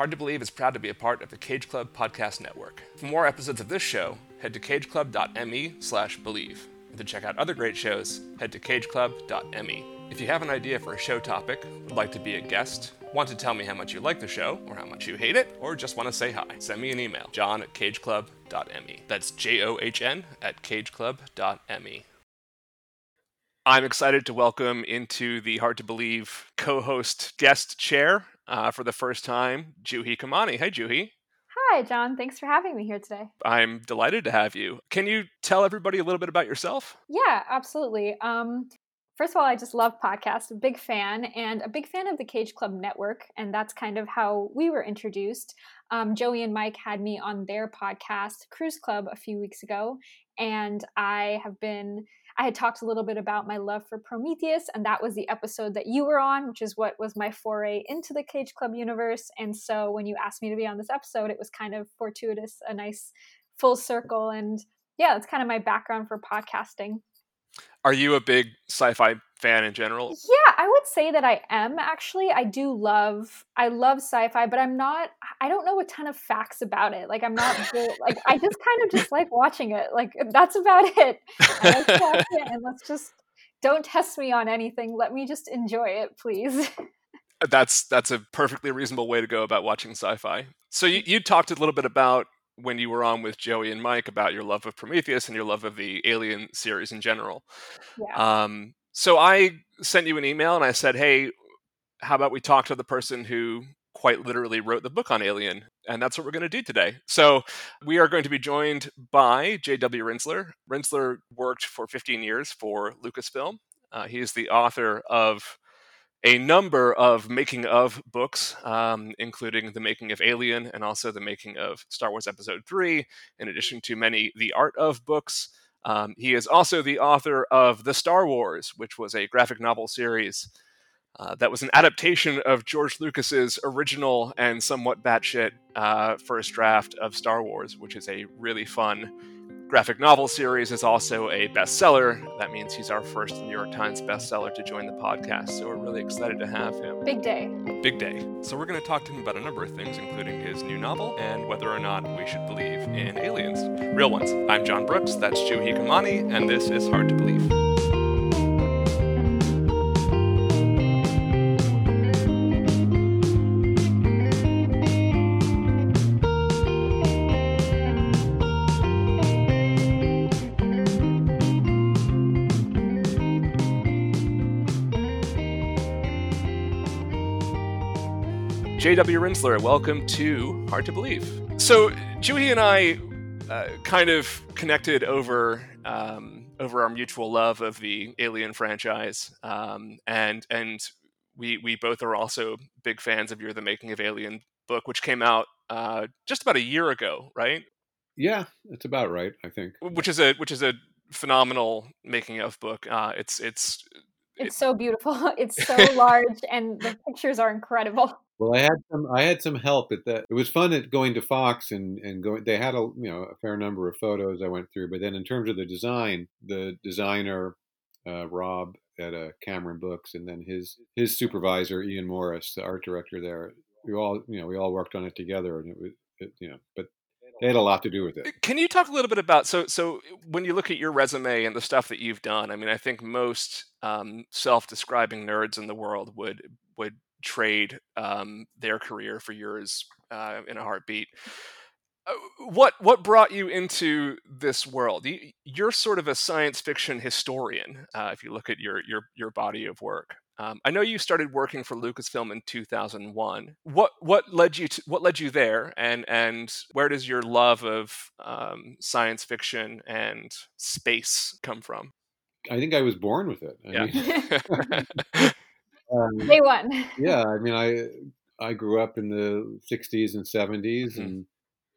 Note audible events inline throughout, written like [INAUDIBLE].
Hard to Believe is proud to be a part of the Cage Club Podcast Network. For more episodes of this show, head to cageclub.me slash believe. And to check out other great shows, head to cageclub.me. If you have an idea for a show topic, would like to be a guest, want to tell me how much you like the show, or how much you hate it, or just want to say hi, send me an email, john at cageclub.me. That's J O H N at cageclub.me. I'm excited to welcome into the Hard to Believe co host guest chair uh, for the first time, Juhi Kamani. Hi, Juhi. Hi, John. Thanks for having me here today. I'm delighted to have you. Can you tell everybody a little bit about yourself? Yeah, absolutely. Um, first of all, I just love podcasts, a big fan, and a big fan of the Cage Club Network. And that's kind of how we were introduced. Um, Joey and Mike had me on their podcast, Cruise Club, a few weeks ago. And I have been I had talked a little bit about my love for Prometheus, and that was the episode that you were on, which is what was my foray into the Cage Club universe. And so when you asked me to be on this episode, it was kind of fortuitous, a nice full circle. And yeah, that's kind of my background for podcasting. Are you a big sci-fi fan in general? Yeah, I would say that I am actually. I do love I love sci-fi, but I'm not I don't know a ton of facts about it. Like I'm not like I just kind of just like watching it. Like that's about [LAUGHS] it. I like it and let's just don't test me on anything. Let me just enjoy it, please. [LAUGHS] That's that's a perfectly reasonable way to go about watching sci-fi. So you, mm. you talked a little bit about when you were on with Joey and Mike about your love of Prometheus and your love of the Alien series in general. Yeah. Um, so I sent you an email and I said, "Hey, how about we talk to the person who quite literally wrote the book on Alien?" And that's what we're going to do today. So we are going to be joined by J.W. Rinzler. Rinzler worked for 15 years for Lucasfilm. Uh, he is the author of a number of making of books, um, including the making of Alien and also the making of Star Wars Episode 3, in addition to many The Art of books. Um, he is also the author of The Star Wars, which was a graphic novel series uh, that was an adaptation of George Lucas's original and somewhat batshit uh, first draft of Star Wars, which is a really fun graphic novel series is also a bestseller. That means he's our first New York Times bestseller to join the podcast. So we're really excited to have him. Big day. Big day. So we're going to talk to him about a number of things, including his new novel and whether or not we should believe in aliens. Real ones. I'm John Brooks. That's Juhi Kamani, and this is Hard to Believe. J.W. Rinzler, welcome to Hard to Believe. So, Juhi and I uh, kind of connected over um, over our mutual love of the Alien franchise, um, and and we we both are also big fans of your The Making of Alien book, which came out uh, just about a year ago, right? Yeah, it's about right, I think. Which is a which is a phenomenal making of book. Uh, it's it's it's so beautiful. [LAUGHS] It's so [LAUGHS] large, and the pictures are incredible. Well, I had some. I had some help at that. It was fun at going to Fox and and going. They had a you know a fair number of photos I went through, but then in terms of the design, the designer uh, Rob at uh, Cameron Books, and then his his supervisor Ian Morris, the art director there. We all you know we all worked on it together, and it was it, you know. But they had a lot to do with it. Can you talk a little bit about so so when you look at your resume and the stuff that you've done? I mean, I think most um, self-describing nerds in the world would would trade um, their career for yours uh, in a heartbeat. Uh, what what brought you into this world? You, are sort of a science fiction historian. Uh, if you look at your your your body of work, um, I know you started working for Lucasfilm in 2001. What what led you to what led you there, and and where does your love of um, science fiction and space come from? I think I was born with it. I yeah. Mean, [LAUGHS] [LAUGHS] um, Day one. [LAUGHS] yeah, I mean, I I grew up in the '60s and '70s, mm-hmm. and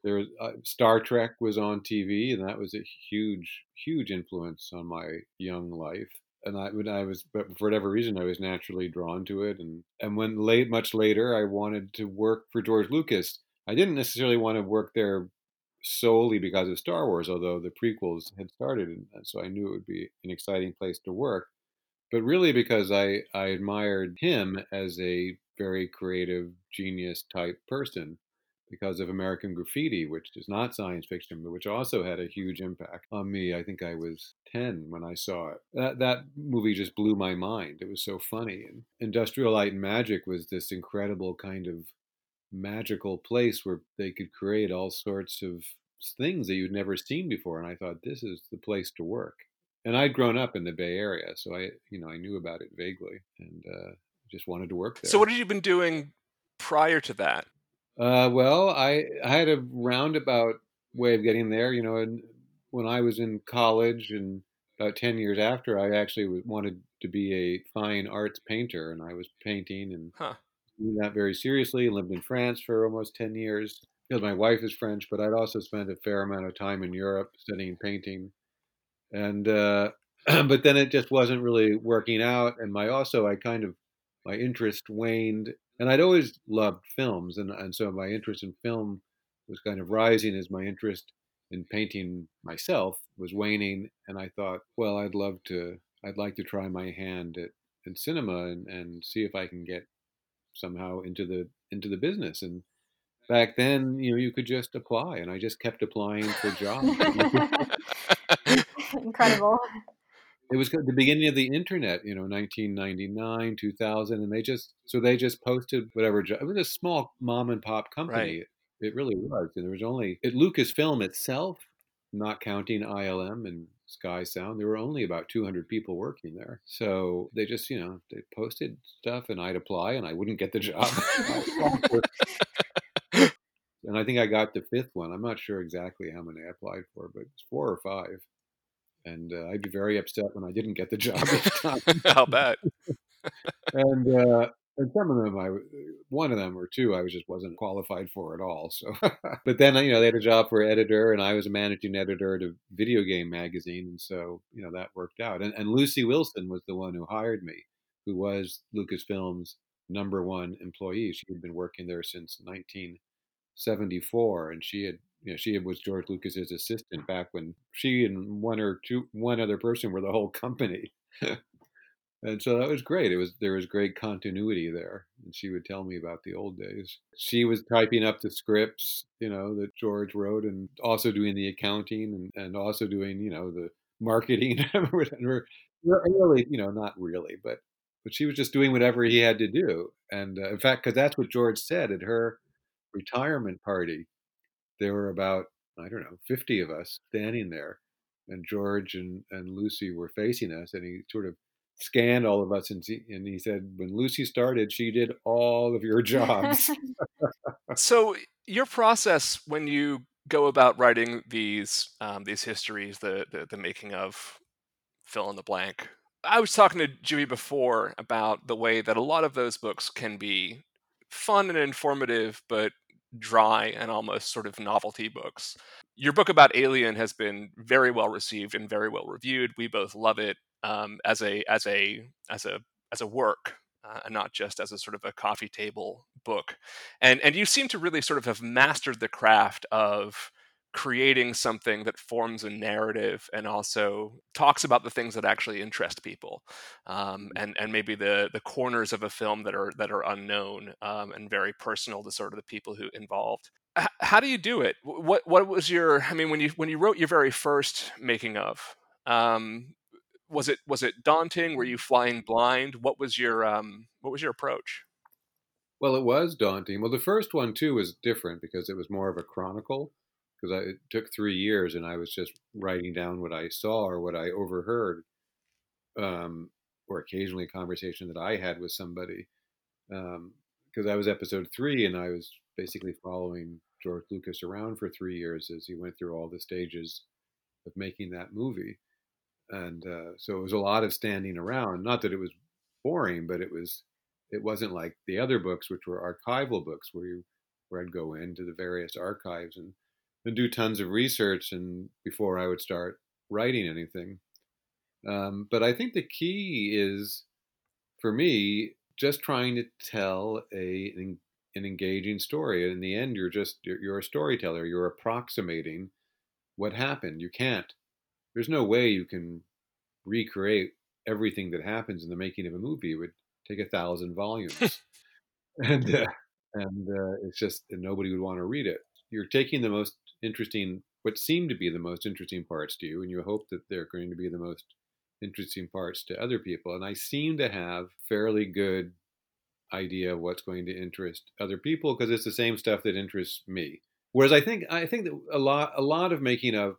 there was uh, Star Trek was on TV, and that was a huge, huge influence on my young life. And I, when I was, but for whatever reason, I was naturally drawn to it. And and when late, much later, I wanted to work for George Lucas. I didn't necessarily want to work there solely because of Star Wars, although the prequels had started, and so I knew it would be an exciting place to work but really because I, I admired him as a very creative genius type person because of American Graffiti, which is not science fiction, but which also had a huge impact on me. I think I was 10 when I saw it. That, that movie just blew my mind. It was so funny. And Industrial Light and Magic was this incredible kind of magical place where they could create all sorts of things that you'd never seen before. And I thought, this is the place to work. And I'd grown up in the Bay Area, so I, you know, I knew about it vaguely, and uh, just wanted to work there. So, what had you been doing prior to that? Uh, well, I, I had a roundabout way of getting there. You know, and when I was in college and about 10 years after, I actually wanted to be a fine arts painter, and I was painting and huh. doing that very seriously. And lived in France for almost 10 years because my wife is French, but I'd also spent a fair amount of time in Europe studying painting. And uh, [CLEARS THROAT] but then it just wasn't really working out, and my also I kind of my interest waned and I'd always loved films, and and so my interest in film was kind of rising as my interest in painting myself was waning, and I thought, well, I'd love to, I'd like to try my hand at in cinema and, and see if I can get somehow into the into the business. And back then, you know, you could just apply, and I just kept applying for jobs. [LAUGHS] Incredible it was the beginning of the internet, you know, 1999, 2000, and they just so they just posted whatever. It was a small mom and pop company. Right. It really was, and there was only at Lucasfilm itself, not counting ILM and Sky Sound, there were only about 200 people working there. So they just, you know, they posted stuff, and I'd apply, and I wouldn't get the job. [LAUGHS] and I think I got the fifth one. I'm not sure exactly how many I applied for, but it's four or five and uh, I'd be very upset when I didn't get the job. [LAUGHS] I'll bet. [LAUGHS] and uh, and some of them, I one of them or two, I was just wasn't qualified for at all. So, [LAUGHS] but then you know they had a job for editor, and I was a managing editor at a video game magazine, and so you know that worked out. And, and Lucy Wilson was the one who hired me, who was Lucasfilm's number one employee. She had been working there since 1974, and she had you know, she was George Lucas's assistant back when she and one or two, one other person were the whole company. [LAUGHS] and so that was great. It was there was great continuity there, and she would tell me about the old days. She was typing up the scripts, you know, that George wrote, and also doing the accounting, and, and also doing, you know, the marketing. [LAUGHS] really, you know, not really, but but she was just doing whatever he had to do. And uh, in fact, because that's what George said at her retirement party there were about I don't know 50 of us standing there, and George and, and Lucy were facing us, and he sort of scanned all of us and, see, and he said, "When Lucy started, she did all of your jobs." [LAUGHS] so your process when you go about writing these um, these histories, the, the the making of fill in the blank. I was talking to Jimmy before about the way that a lot of those books can be fun and informative, but dry and almost sort of novelty books. Your book about Alien has been very well received and very well reviewed. We both love it um, as a as a as a as a work, uh, and not just as a sort of a coffee table book. And and you seem to really sort of have mastered the craft of creating something that forms a narrative and also talks about the things that actually interest people um, and and maybe the the corners of a film that are that are unknown um, and very personal to sort of the people who involved. H- how do you do it? What what was your i mean when you when you wrote your very first making of um, was it was it daunting? Were you flying blind? What was your um, what was your approach? Well it was daunting. Well the first one too was different because it was more of a chronicle because it took three years and I was just writing down what I saw or what I overheard, um, or occasionally a conversation that I had with somebody. Because um, I was episode three and I was basically following George Lucas around for three years as he went through all the stages of making that movie. And uh, so it was a lot of standing around. Not that it was boring, but it was it wasn't like the other books, which were archival books, where you where I'd go into the various archives and and do tons of research and before I would start writing anything. Um, but I think the key is for me just trying to tell a an, an engaging story. In the end, you're just you're, you're a storyteller. You're approximating what happened. You can't. There's no way you can recreate everything that happens in the making of a movie. It would take a thousand [LAUGHS] volumes. and uh, and uh, it's just nobody would want to read it. You're taking the most interesting, what seem to be the most interesting parts to you, and you hope that they're going to be the most interesting parts to other people. And I seem to have fairly good idea of what's going to interest other people because it's the same stuff that interests me. Whereas I think I think that a lot a lot of making of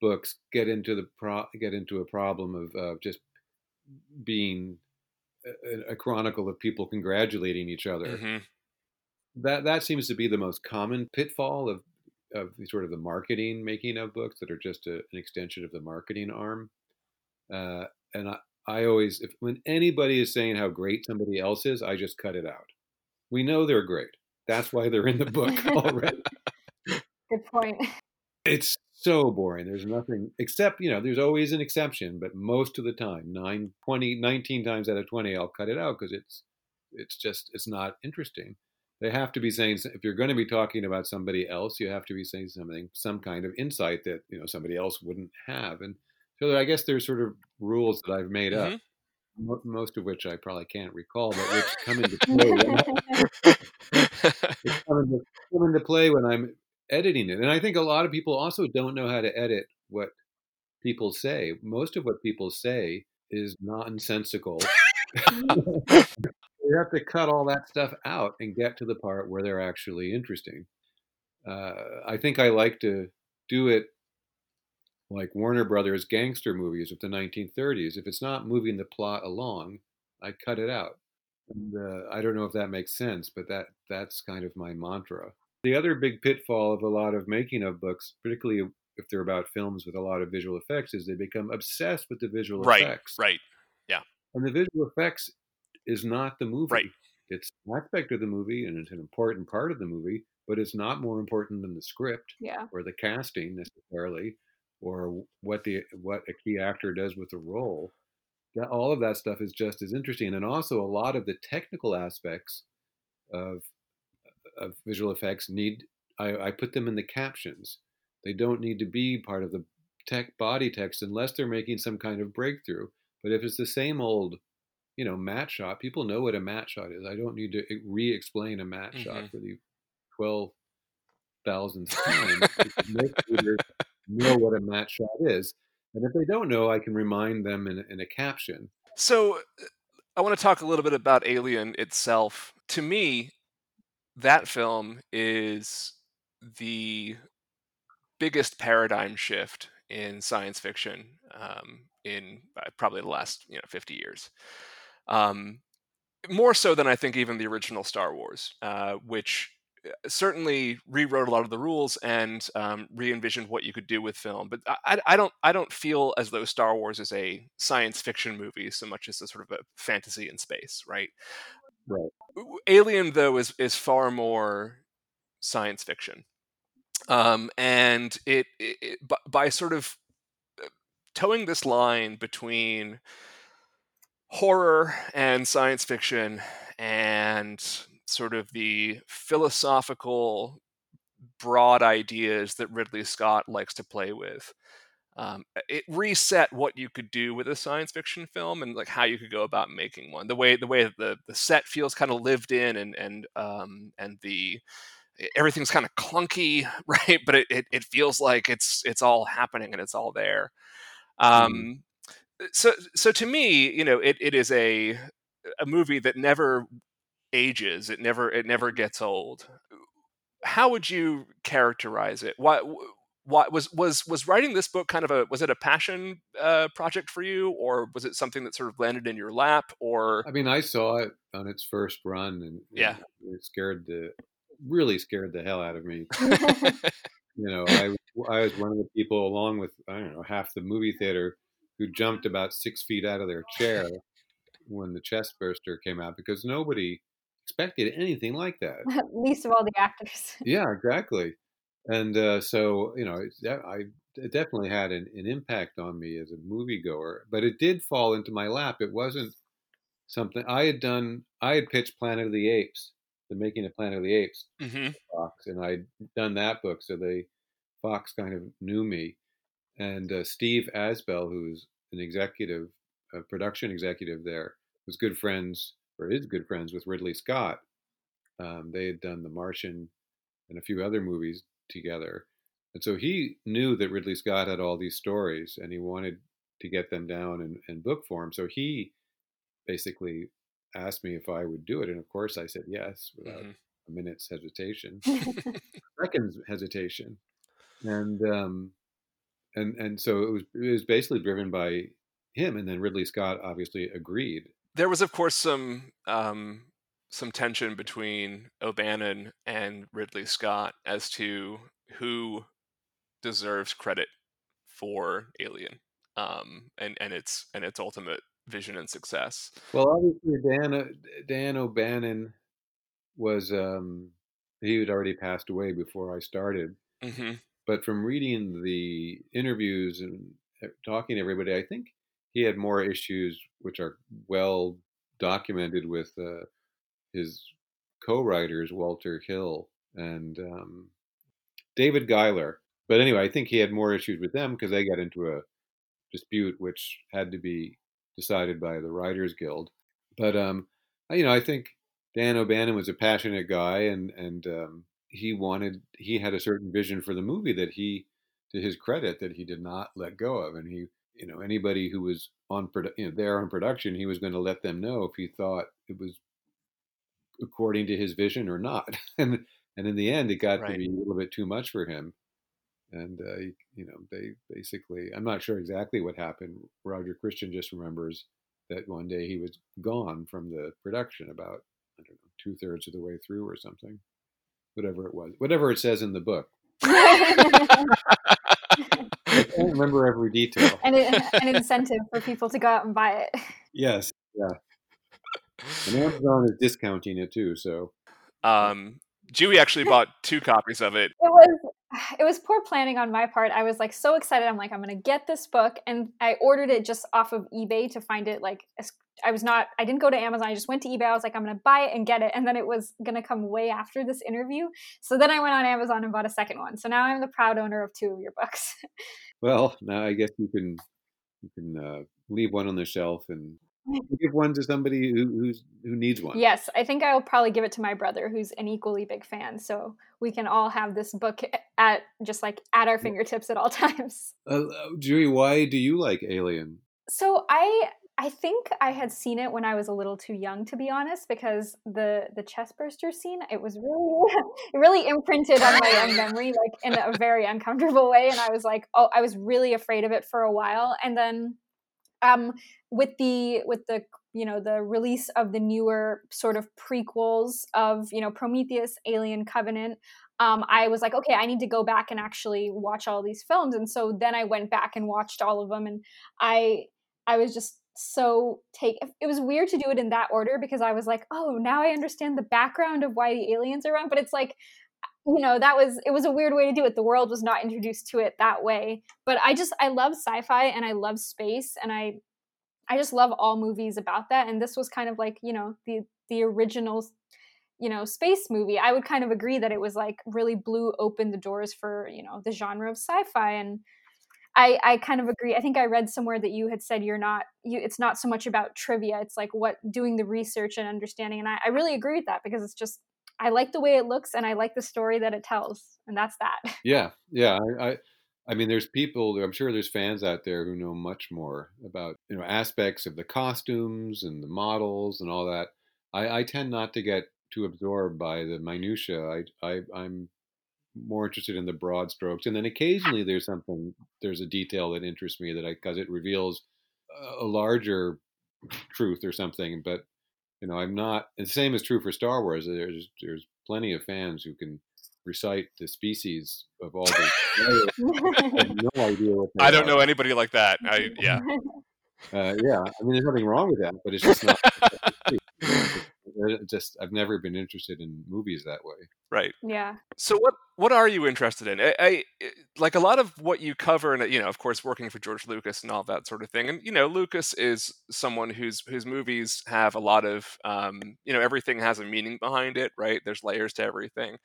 books get into the pro, get into a problem of uh, just being a, a, chronicle of people congratulating each other. Mm-hmm. That that seems to be the most common pitfall of of sort of the marketing making of books that are just a, an extension of the marketing arm. Uh, and I, I always, if when anybody is saying how great somebody else is, I just cut it out. We know they're great. That's why they're in the book [LAUGHS] already. Good point. It's so boring. There's nothing except, you know, there's always an exception, but most of the time, 9, 20, 19 times out of 20, I'll cut it out because it's, it's just, it's not interesting. They have to be saying, if you're going to be talking about somebody else, you have to be saying something, some kind of insight that, you know, somebody else wouldn't have. And so I guess there's sort of rules that I've made up. Mm-hmm. Most of which I probably can't recall, but which come into [LAUGHS] play. [LAUGHS] come, into, come into play when I'm editing it. And I think a lot of people also don't know how to edit what people say. Most of what people say is nonsensical. [LAUGHS] you have to cut all that stuff out and get to the part where they're actually interesting. Uh, I think I like to do it like Warner Brothers gangster movies of the 1930s. If it's not moving the plot along, I cut it out. And uh, I don't know if that makes sense, but that that's kind of my mantra. The other big pitfall of a lot of making of books, particularly if they're about films with a lot of visual effects, is they become obsessed with the visual right, effects. Right. Yeah. And the visual effects is not the movie. Right. It's an aspect of the movie and it's an important part of the movie, but it's not more important than the script yeah. or the casting necessarily or what the what a key actor does with the role. That, all of that stuff is just as interesting, and also a lot of the technical aspects of of visual effects need I, I put them in the captions. They don't need to be part of the tech body text unless they're making some kind of breakthrough. But if it's the same old, you know, matte shot, people know what a matte shot is. I don't need to re-explain a matte mm-hmm. shot for the twelve thousandth time. [LAUGHS] know what a matte shot is, and if they don't know, I can remind them in, in a caption. So, I want to talk a little bit about Alien itself. To me, that film is the biggest paradigm shift in science fiction um, in uh, probably the last you know 50 years. Um, more so than I think even the original Star Wars, uh, which uh, certainly rewrote a lot of the rules and um, re-envisioned what you could do with film. But I, I, don't I don't feel as though Star Wars is a science fiction movie so much as a sort of a fantasy in space, right? Right. Alien, though, is is far more science fiction, um, and it, it, it by, by sort of uh, towing this line between horror and science fiction and sort of the philosophical broad ideas that Ridley Scott likes to play with um, it reset what you could do with a science fiction film and like how you could go about making one. The way the way the the set feels kind of lived in and and um, and the everything's kind of clunky, [LAUGHS] right? But it, it, it feels like it's it's all happening and it's all there. Mm-hmm. Um, mm. Uh, so so to me, you know, it, it is a uh, a movie that never ages. It never it never mm-hmm. gets old. How would you characterize it? Why why was was was writing this book kind of a was it a passion uh, project for you or was it something that sort of landed in your lap or i mean i saw it on its first run and yeah it scared the really scared the hell out of me [LAUGHS] you know i i was one of the people along with i don't know half the movie theater who jumped about six feet out of their chair [LAUGHS] when the chest burster came out because nobody expected anything like that [LAUGHS] least of all the actors yeah exactly and uh, so you know, I it definitely had an, an, impact on me as a moviegoer. But it did fall into my lap. It wasn't something I had done. I had pitched Planet of the Apes, the making of Planet of the Apes, mm-hmm. Fox, and I'd done that book, so they Fox kind of knew me. And uh, Steve Asbell, who's an executive, a production executive there, was good friends or is good friends with Ridley Scott. Um, they had done The Martian and a few other movies together. And so he knew that Ridley Scott had all these stories and he wanted to get them down in, in book form. So he basically asked me if I would do it. And of course I said yes without mm-hmm. a minute's hesitation, [LAUGHS] seconds hesitation. And, um, and, and so it was, it was basically driven by him. And then Ridley Scott obviously agreed. There was, of course, some um, some tension between O'Bannon and Ridley Scott as to who deserves credit for Alien um, and and its and its ultimate vision and success. Well, obviously Dan Dan O'Bannon was um, he had already passed away before I started. Mm-hmm. But from reading the interviews and uh, talking to everybody, I think he had more issues which are well documented with uh, his co-writers Walter Hill and um, David Giler. But anyway, I think he had more issues with them because they got into a dispute which had to be decided by the Writers Guild. But um, you know, I think Dan O'Bannon was a passionate guy, and and um, he wanted he had a certain vision for the movie that he, to his credit, that he did not let go of, and he you know anybody who was on produ- you know, there on production, he was going to let them know if he thought it was according to his vision or not. [LAUGHS] and and in the end, it got right. to be a little bit too much for him. And uh, you know, they basically, I'm not sure exactly what happened. Roger Christian just remembers that one day he was gone from the production about I don't know two thirds of the way through or something, whatever it was, whatever it says in the book. [LAUGHS] [LAUGHS] I don't remember every detail. And an incentive for people to go out and buy it. [LAUGHS] Yes, yeah. And Amazon is discounting it too, so. Um, Juhi actually bought two copies of it. It was it was poor planning on my part. I was like so excited. I'm like, I'm gonna get this book, and I ordered it just off of eBay to find it. Like, I was not, I didn't go to Amazon. I just went to eBay. I was like, I'm gonna buy it and get it, and then it was gonna come way after this interview. So then I went on Amazon and bought a second one. So now I'm the proud owner of two of your books. [LAUGHS] well, now I guess you can you can uh, leave one on the shelf and [LAUGHS] give one to somebody who, who's who needs one. Yes, I think I will probably give it to my brother, who's an equally big fan. So we can all have this book at just like at our fingertips at all [LAUGHS] times. Uh, Juhi, why do you like Alien? So I I think I had seen it when I was a little too young, to be honest, because the the chestburster scene it was really [LAUGHS] really imprinted on my young [LAUGHS] memory, like in a very uncomfortable way, and I was like, oh, I was really afraid of it for a while, and then um, with the with the you know the release of the newer sort of prequels of you know Prometheus, Alien Covenant, um, I was like, okay, I need to go back and actually watch all these films, and so then I went back and watched all of them, and I I was just so take it was weird to do it in that order because I was like, oh, now I understand the background of why the aliens are around, but it's like uh, you know that was it was a weird way to do it. The world was not introduced to it that way. But i just i love sci-fi and i love space and i i just love all movies about that. And this was kind of like you know the the original you know space movie. I would kind of agree that it was like really blew open the doors for you know the genre of sci-fi and I, I kind of agree. I think I read somewhere that you had said you're not you it's not so much about trivia. It's like what doing the research and understanding. And I, I really agree with that because it's just I like the way it looks and I like the story that it tells, and that's that. [LAUGHS] Yeah, yeah. I, I, I mean, there's people. I'm sure there's fans out there who know much more about you know aspects of the costumes and the models and all that. I, I tend not to get too absorbed by the minutia. I, I, I'm more interested in the broad strokes, and then occasionally there's something, there's a detail that interests me that I because it reveals a larger truth or something. But you know, I'm not. the same is true for Star Wars. There's there's plenty of fans who can recite the species of all the. no idea what. I don't are. know anybody like that. I yeah. Uh, yeah, I mean, there's nothing wrong with that, but it's just not. [LAUGHS] just I've never been interested in movies that way. Right. Yeah. So what what are you interested in? I, I, like a lot of what you cover, and you know, of course, working for George Lucas and all that sort of thing. And you know, Lucas is someone whose whose movies have a lot of, um, you know, everything has a meaning behind it, right? There's layers to everything.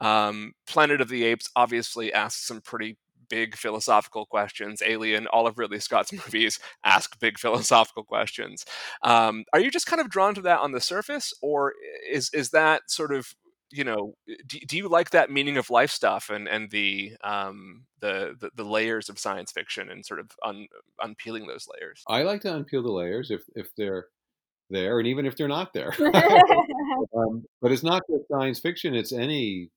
Um, Planet of the Apes obviously asks some pretty big philosophical questions. Alien, all of Ridley Scott's [LAUGHS] movies ask big philosophical questions. Um, are you just kind of drawn to that on the surface, or is is that sort of you know do, do you like that meaning of life stuff and and the um the, the, the layers of science fiction and sort of un, unpeeling those layers i like to unpeel the layers if if they're there and even if they're not there [LAUGHS] [LAUGHS] um, but it's not just science fiction it's any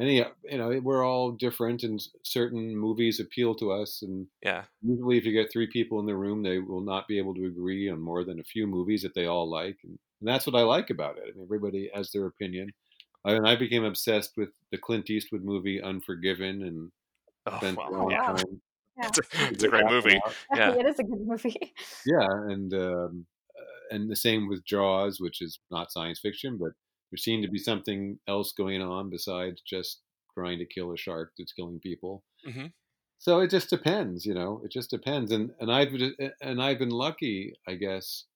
any you know we're all different and certain movies appeal to us and yeah usually if you get three people in the room they will not be able to agree on more than a few movies that they all like and, and that's what i like about it I mean, everybody has their opinion I mean, I became obsessed with the Clint Eastwood movie Unforgiven, and oh, spent wow. a long yeah. time. Yeah. It's, a, it's a great movie [LAUGHS] yeah it is a good movie. Yeah, and um, uh, and the same with Jaws, which is not science fiction, but there seemed to be something else going on besides just trying to kill a shark that's killing people. hmm So it just depends, you know. It just depends, and and I've and I've been lucky, I guess,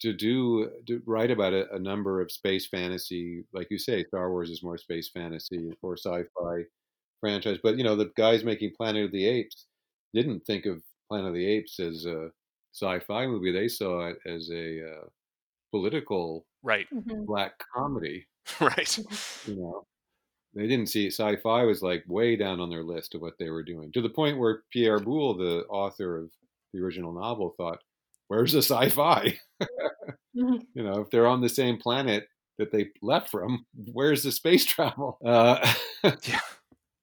to do to write about a, a number of space fantasy, like you say, Star Wars is more space fantasy or sci-fi franchise. But you know, the guys making Planet of the Apes didn't think of Planet of the Apes as a sci-fi movie; they saw it as a uh, political right Mhm. black comedy. [LAUGHS] right You know, they didn't see sci-fi was like way down on their list of what they were doing to the point where Pierre Boulle, the author of the original novel, thought, "Where's the sci-fi?" [LAUGHS] Mhm. you know, if they're on the same planet that they left from, where's the space [LAUGHS] travel? Uh, yeah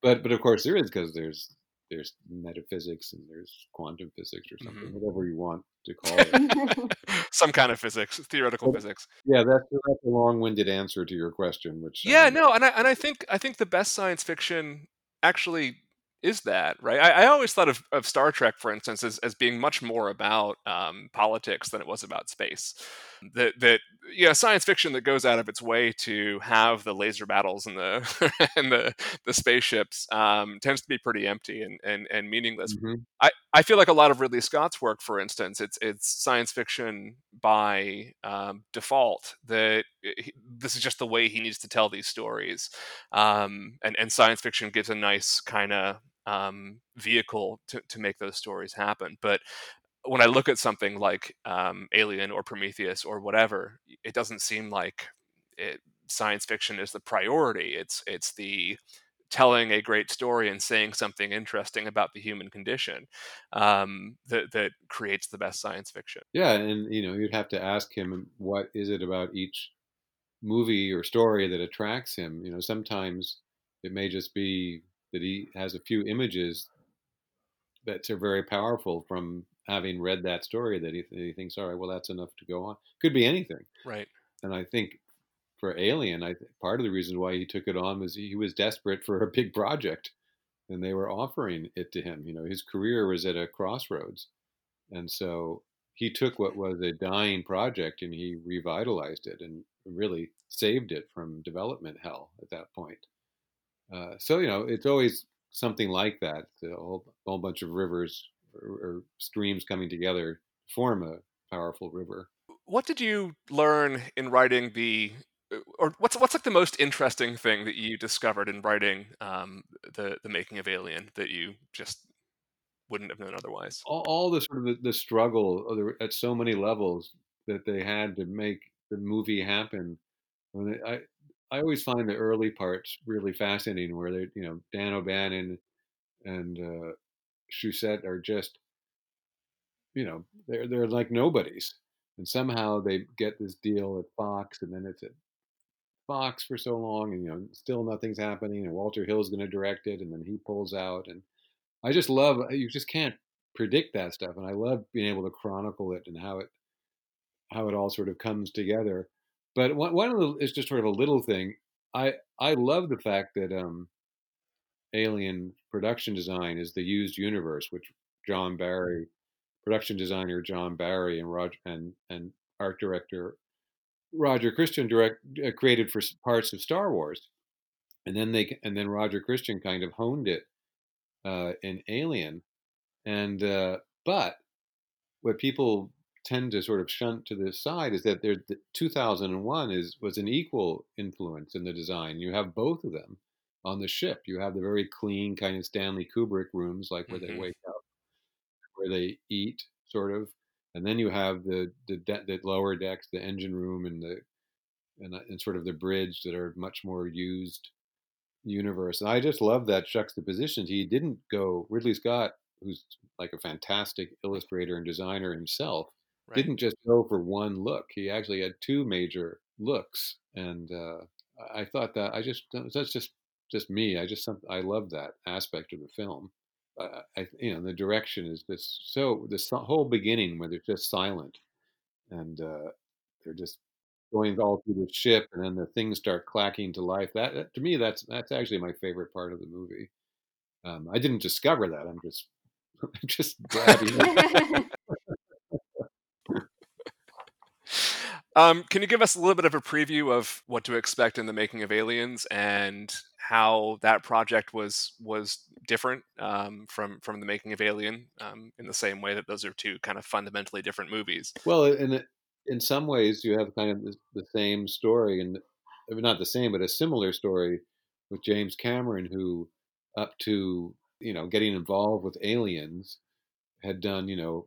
but but of course there is because there's there's metaphysics and there's quantum physics or something, Mhm. whatever you want to [LAUGHS] call it. some kind of physics theoretical But- physics yeah, that's that's a long-winded answer to your question. Which yeah no and i and i think i think the best science fiction actually is that right i, I always thought of, of star trek for instance as, as being much more about um, politics than it was about space that that yeah science fiction that goes out of its way to have the laser battles and the [LAUGHS] and the the spaceships um, tends to be pretty empty and and, and meaningless mhm. I, I feel like a lot of Ridley Scott's work, for instance, it's it's science fiction by um, default. That he, this is just the way he needs to tell these stories, um, and and science fiction gives a nice kind of um, vehicle to to make those stories happen. But when I look at something like um, Alien or Prometheus or whatever, it doesn't seem like it, science fiction is the priority. It's it's the telling a great story and saying something interesting about the human condition um, that that creates the best science fiction. yeah, and you know you'd have to ask him what is it about each movie or story that attracts him. You know, sometimes it may just be that he has a few images that are very powerful from having read that story that he, he thinks, all right, well, that's enough to go on. Could be anything. Right. And I think for Alien, I part of the reason why he took it on was he was desperate for a big project, and they were offering it to him. You know, his career was at a crossroads, and so he took what was a dying project and he revitalized it and really saved it from development hell at that point. Uh, so you know, it's always something like that. A whole, whole bunch of rivers or, or streams coming together form a powerful river. What did you learn in writing the uh, or what's what's like the most interesting thing that you discovered in writing um, the the making of Alien that you just wouldn't have known otherwise? all, all the sort of the, the struggle the, at so many levels that they had to make the movie happen. I, mean, I I always find the early parts really fascinating, where they you know Dan O'Bannon and uh, Shusett are just you know they're they're like nobodies, and somehow they get this deal at Fox, and then it's at Fox for so long, and you know still nothing's happening, and Walter Hill's going to direct it, and then he pulls out, and I just love you just can't predict that stuff, and I love being able to chronicle it and how it how it all sort of comes together. But one one of the is just sort of a little thing. I I love the fact that um, Alien production design is the used universe, which John Barry, production designer John Barry, and Roger and and art director Roger Christian direct uh, created for parts of Star Wars, and then they and then Roger Christian kind of honed it uh, in Alien, and uh, but what people tend to sort of shunt to the side is that there, the 2001 is was an equal influence in the design. You have both of them on the ship. You have the very clean kind of Stanley Kubrick rooms, like where mm-hmm. they wake up, where they eat, sort of, and then you have the the, de- the lower decks, the engine room, and the and, uh, and sort of the bridge that are much more used universe. And I just love that juxtaposition. He didn't go Ridley Scott, who's like a fantastic illustrator and designer himself, right. didn't just go for one look. He actually had two major looks, and uh, I thought that I just that's just just me. I just I love that aspect of the film. Uh, I you know the direction is just so this whole beginning where they're just silent, and uh, they're just going all through the ship, and then the things start clacking to life. That, that to me, that's that's actually my favorite part of the movie. Um, I didn't discover that. I'm just [LAUGHS] I'm just grabbing. [LAUGHS] [LAUGHS] um, can you give us a little bit of a preview of what to expect in the making of Aliens and how that project was was different um, from from the making of Alien um, in the same way that those are two kind of fundamentally different movies? Well, in in some ways, you have kind of the, the same story, and not the same, but a similar story with James Cameron, who up to you know getting involved with aliens had done you know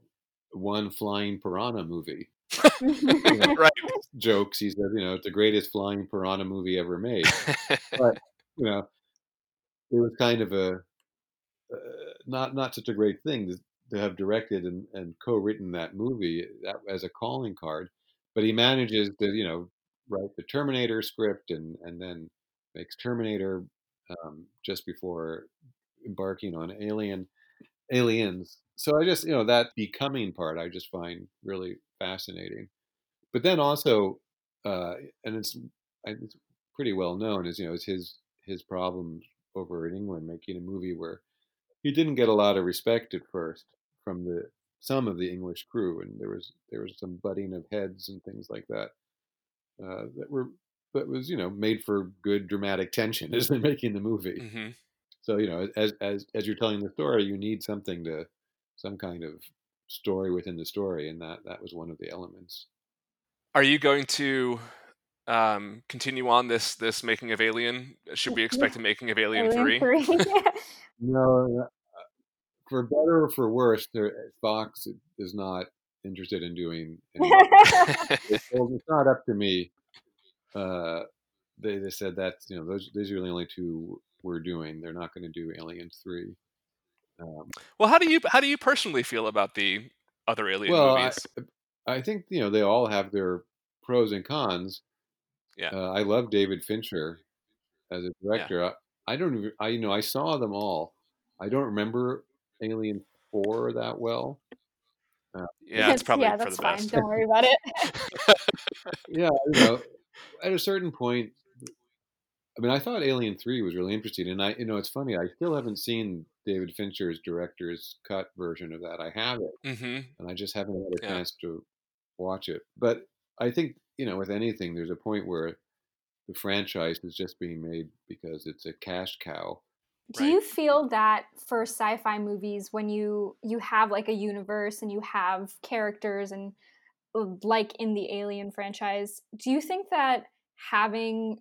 one flying piranha movie [LAUGHS] you know, right. jokes he said you know it's the greatest flying piranha movie ever made but you know it was kind of a uh, not not such a great thing to, to have directed and, and co-written that movie that, as a calling card but he manages to you know write the terminator script and and then makes terminator um, just before embarking on alien aliens. So I just you know that becoming part I just find really fascinating. But then also, uh, and it's it's pretty well known as you know is his his problems over in England making a movie where he didn't get a lot of respect at first from the some of the English crew, and there was there was some butting of heads and things like that uh, that were that was you know made for good dramatic tension [LAUGHS] as they're making the movie. Mm-hmm. So you know, as as as you're telling the story, you need something to some kind of story within the story, and that that was one of the elements. Are you going to um, continue on this this making of Alien? Should we [LAUGHS] expect a making of Alien, Alien three? 3? [LAUGHS] no, uh, for better or for worse, Fox is not interested in doing. it's, [LAUGHS] it's not up to me. Uh, they, they said that you know those these are the only two we're doing. They're not going to do Alien three. Um, well, how do you how do you personally feel about the other Alien well, movies? I, I think you know they all have their pros and cons. Yeah, uh, I love David Fincher as a director. Yeah. I, I don't even I you know I saw them all. I don't remember Alien Four that well. Uh, yeah, it's [LAUGHS] probably yeah, that's fine. Best. Don't worry about it. [LAUGHS] yeah, you know, at a certain point, I mean, I thought Alien Three was really interesting, and I, you know, it's funny. I still haven't seen David Fincher's director's cut version of that. I have it, mm-hmm. and I just haven't had a yeah. chance to watch it. But I think you know, with anything, there's a point where the franchise is just being made because it's a cash cow. Do right. you feel that for sci-fi movies, when you you have like a universe and you have characters and um, like in the Alien franchise, do you think that having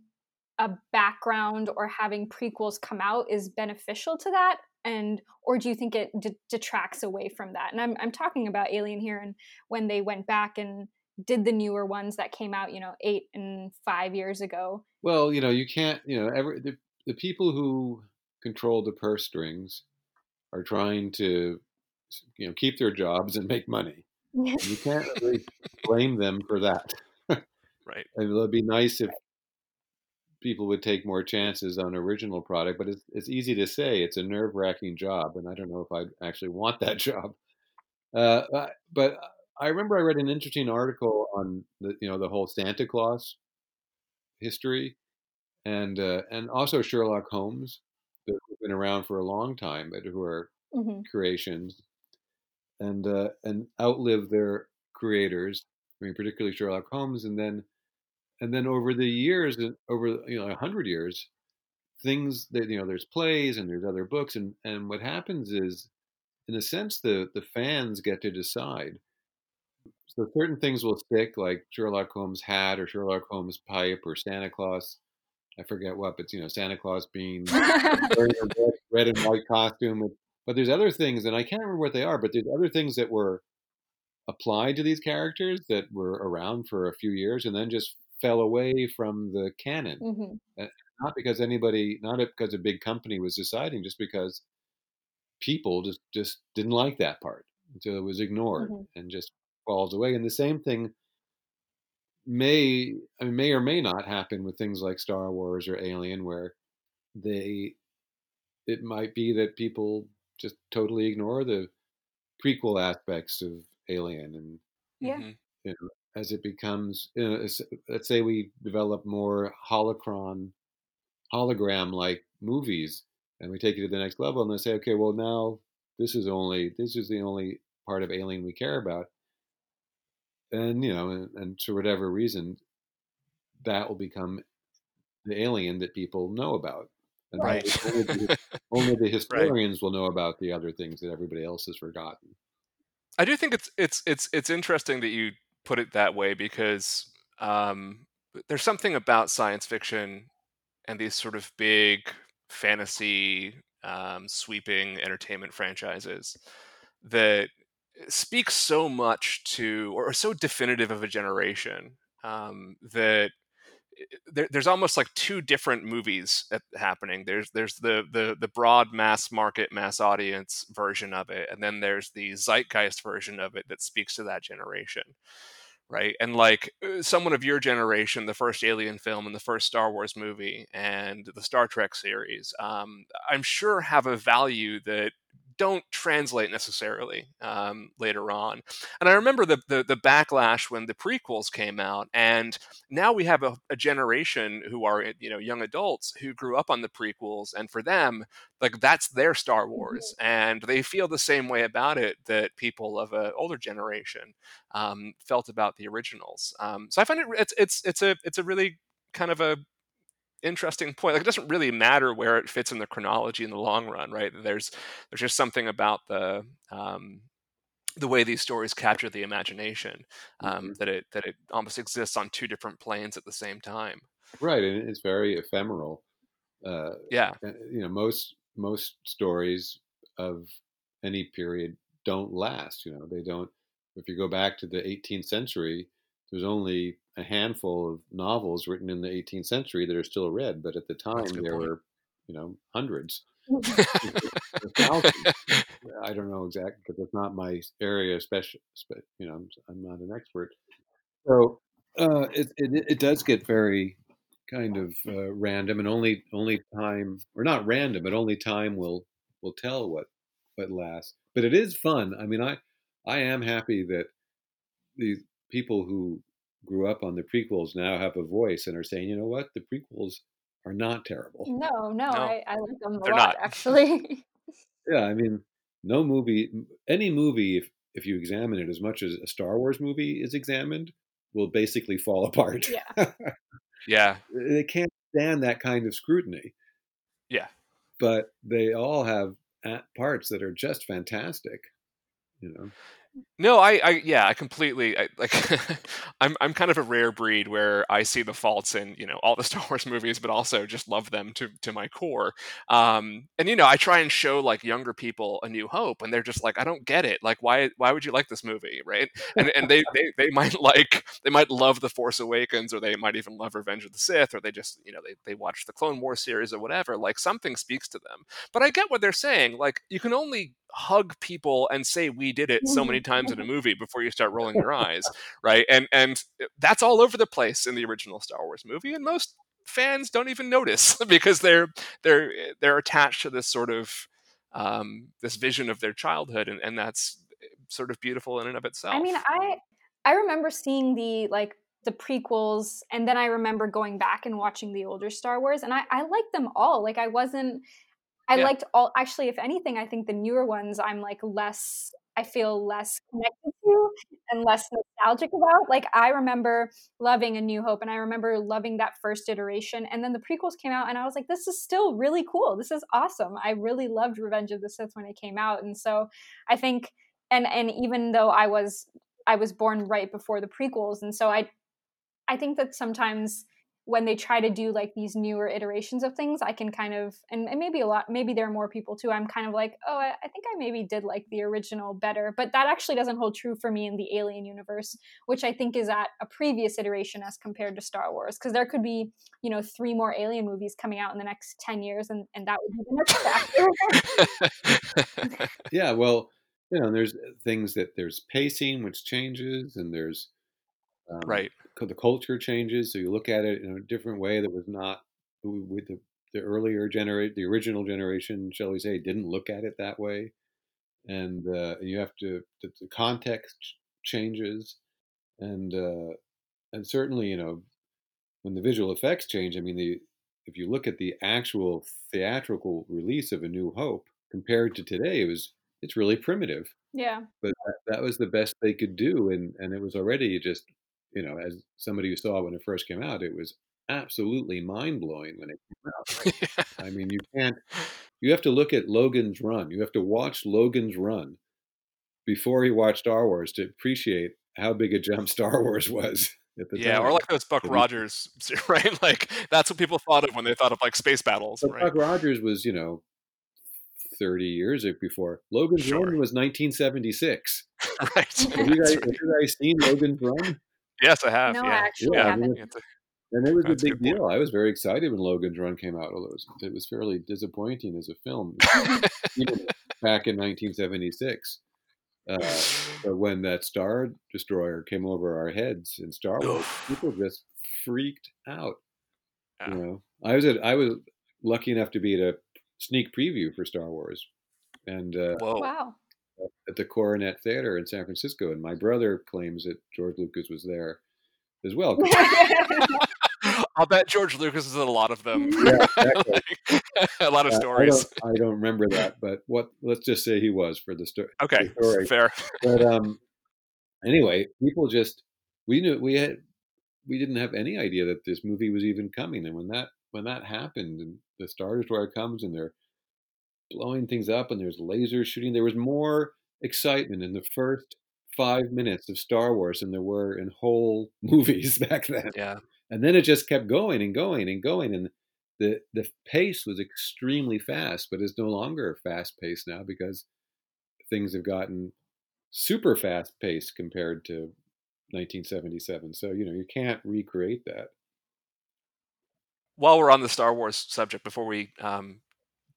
a background or having prequels come out is beneficial to that and or do you think it d- detracts away from that and I'm, I'm talking about alien here and when they went back and did the newer ones that came out you know eight and five years ago well you know you can't you know every the, the people who control the purse strings are trying to you know keep their jobs and make money [LAUGHS] you can't really blame them for that [LAUGHS] right and it'll be nice if people would take more chances on original product, but it's, it's easy to say. It's a nerve wracking job, and I don't know if I actually want that [LAUGHS] job. Uh, but I remember I read an interesting article on the you know the whole Santa Claus history, and uh, and also Sherlock Holmes, that have been around for a long time, but who are mm-hmm. creations, and uh, and outlive their creators. I mean, particularly Sherlock Holmes, and then and then over the years, uh, over you know a hundred years, things that you know there's plays and there's other books, and and what happens is, in a sense, the the fans get to decide. So certain things will stick, like Sherlock Holmes hat or Sherlock Holmes pipe or Santa Claus, I forget what, but you know, Santa Claus being [LAUGHS] red, red and white costume. But there's other things, and I can't remember what they are. But there's other things that were applied to these characters that were around for a few years and then just fell away from the canon. Mm-hmm. Not because anybody, not because a big company was deciding, just because people just just didn't like that part, so it was ignored mm-hmm. and just falls away. And the same thing may I mean, may or may not happen with things like Star Wars or Alien, where they it might be that people just totally ignore the prequel aspects of Alien and yeah. Mm-hmm. You know, as it becomes, you know, let's say we develop more holocron, hologram like movies, and we take it to the next level, and they say, okay, well now this is only this is the only part of Alien we care about, and you know, and, and for whatever reason, that will become the alien that people know about. And right. Only the, only the [LAUGHS] historians right. will know about the other things that everybody else has forgotten. I do think it's it's it's it's interesting that you put it that way because um, there's something about science fiction and these sort of big fantasy um, sweeping entertainment franchises that speaks so much to or so definitive of a generation um, that there, there's almost like two different movies happening. There's there's the the the broad mass market, mass audience version of it, and then there's the zeitgeist version of it that speaks to that generation, right? And like uh, someone of your generation, the first Alien film and the first Star Wars movie and the Star Trek series, um, I'm sure have a value that don't translate necessarily um, later on. And I remember the, the, the backlash when the prequels came out, and now we have a, a, generation who are you know young adults who grew up on the prequels, and for them, like that's their Star. Wars, mm-hmm. and they feel the same way about it that people of an older generation um, felt about the originals. Um, so I find it it's it's it's a it's a really kind of a interesting point. Like it doesn't really matter where it fits in the chronology in the long run, right? There's there's just something about the um, the way these stories capture the imagination um, mm-hmm. that it that it almost exists on two different planes at the same time. Right, and it's very ephemeral. Uh, yeah, you know most most stories of any period don't last. You know they don't. If you go back to the 18th century, there's only a handful of novels written in the 18th century that are still read, but at the time there point. were, you know, hundreds. I don't know exactly because it's not my area, especially, But you know, I'm, I'm not an expert. So uh, it, it, it does get very kind of uh, random, and only only time, or not random, but only time will will tell what what lasts. But it is fun. I mean, I I am happy that these people who grew up on the prequels now have a voice and are saying, you know what, the prequels are not terrible. No, no, no I, I, like them a lot, not. actually. [LAUGHS] yeah, I mean, no movie, any movie, if, if you examine it as much as a Star Wars movie is examined, will basically fall [LAUGHS] apart. Yeah. yeah. [LAUGHS] They can't stand that kind of scrutiny. Yeah. But they all have uh, parts that are just fantastic, you know. No, I, I, yeah, I completely I, like. [LAUGHS] I'm, I'm kind of a rare breed where I see the faults in you know all the [LAUGHS] Star Wars movies, but also just love them to to my core. Um, and you know, I try and show like younger people A New Hope, and they're just like, I don't get it. Like, why why would you like this movie, right? And and they [LAUGHS] they, they might like they might love The Force Awakens, or they might even love Revenge of the Sith, or they just you know they they watch the Clone Wars series or whatever. Like something speaks to them. But I get what they're saying. Like you can only hug people and say we did it so many times in a [LAUGHS] movie before you start rolling your eyes right? And and eh, that's all over the place in the original star wars movie and most fans don't even notice [LAUGHS] because they're they're eh, they're attached to this sort of um, this vision of their childhood and, and that's eh, sort of beautiful in and of itself i mean i i remember seeing the like the prequels and then i remember going back and watching the older star wars and i i liked them all like i wasn't I yeah. liked all actually if anything I think the newer ones I'm like less I feel less connected to and less nostalgic about. Like I remember loving A New Hope and I remember loving that first iteration and then the prequels came out and I was like this is still really cool. This is awesome. I really loved Revenge of the Sith when it came out and so I think and and even though I was I was born right before the prequels and so I I think that sometimes when they try to do like these newer iterations of things, I can kind of, and, and maybe a lot, maybe there are more people too. I'm kind of like, oh, I, I, think I maybe did like the original better, but that actually doesn't hold true for me in the Alien universe, which I think is at a previous iteration as compared to Star Wars, because there could be, you know, three more Alien movies coming out in the next ten years, and and that would be the next factor. [LAUGHS] [LAUGHS] yeah, well, you know, there's uh, things that there's pacing which changes, and there's um, right the culture changes, so you look at it in a different way that was not with the, the earlier generation, the original generation, shall we say, didn't look at it that way, and uh, you have to the, the context changes, and uh, and certainly you know when the visual effects change. I mean, the if you look at the actual theatrical release of A New Hope compared to today, it was it's really primitive. Yeah. But that, that was the best they could do, and and it was already just you know, as somebody who saw when it first came out, it was absolutely mind blowing when it came out. [LAUGHS] I mean, you can't, you have to look at Logan's run. You have to watch Logan's run before you watch Star Wars to appreciate how big a jump [LAUGHS] Star Wars was. at yeah, time. Yeah, or like those Buck Rogers, [LAUGHS] right? Like that's what people thought of when they thought of like space battles. Right? Buck Rogers was, you know, 30 years before. Logan's sure. Run was 1976. right. Have you, guys, have you guys seen Logan's Run? Yes, I have. No, yeah. I actually yeah, haven't. and it was a big deal. Point. I was very excited when Logan's Run came out, although it was, it was fairly disappointing as a film, [LAUGHS] even back in 1976. Uh, [LAUGHS] but when that Star Destroyer came over our heads in Star Wars, people just freaked out. Yeah. You know, I was at, I was lucky enough to be at a sneak preview for Star Wars, and uh, wow at the Coronet Theater in San Francisco, and my brother claims that George Lucas was there as well. [LAUGHS] I'll bet George Lucas is in a lot of them. [LAUGHS] Yeah, exactly. [LAUGHS] a lot of stories. I don't, I don't, remember that, but what? Let's just say he was for the, sto- okay, the story. Fair. But um, anyway, people just we knew we had we didn't have any idea that this movie was even coming, and when that when that happened, and the Star Destroyer comes, and they're blowing things up and there's lasers shooting. There was more excitement in the first five minutes of Star Wars than there were in whole [LAUGHS] movies back then. Yeah. And then it just kept going and going and going. And the the pace was extremely fast, but it's no longer fast paced now because things have gotten super fast paced compared to 1977. So, you know, you can't recreate that. While we're on the Star Wars subject, before we um,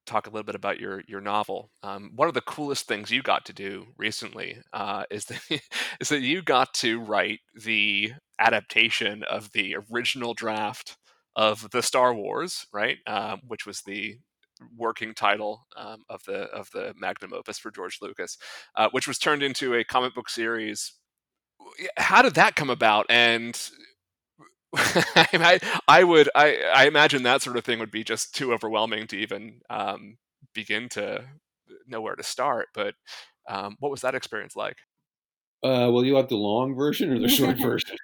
talk a little bit about your your novel. Um, one of the coolest things you got to do recently uh, is that [LAUGHS] is that you got to write the adaptation of the original draft of the Star Wars, right? Um, which was the working title um, of the of the magnum opus for George Lucas, uh, which was turned into a comic book series. How did that come about? And [LAUGHS] I, I would I, I imagine that sort of thing would be just too overwhelming to even um, begin to know where to start. But um, what was that experience like? Uh, well, you want the long version or the short [LAUGHS] version?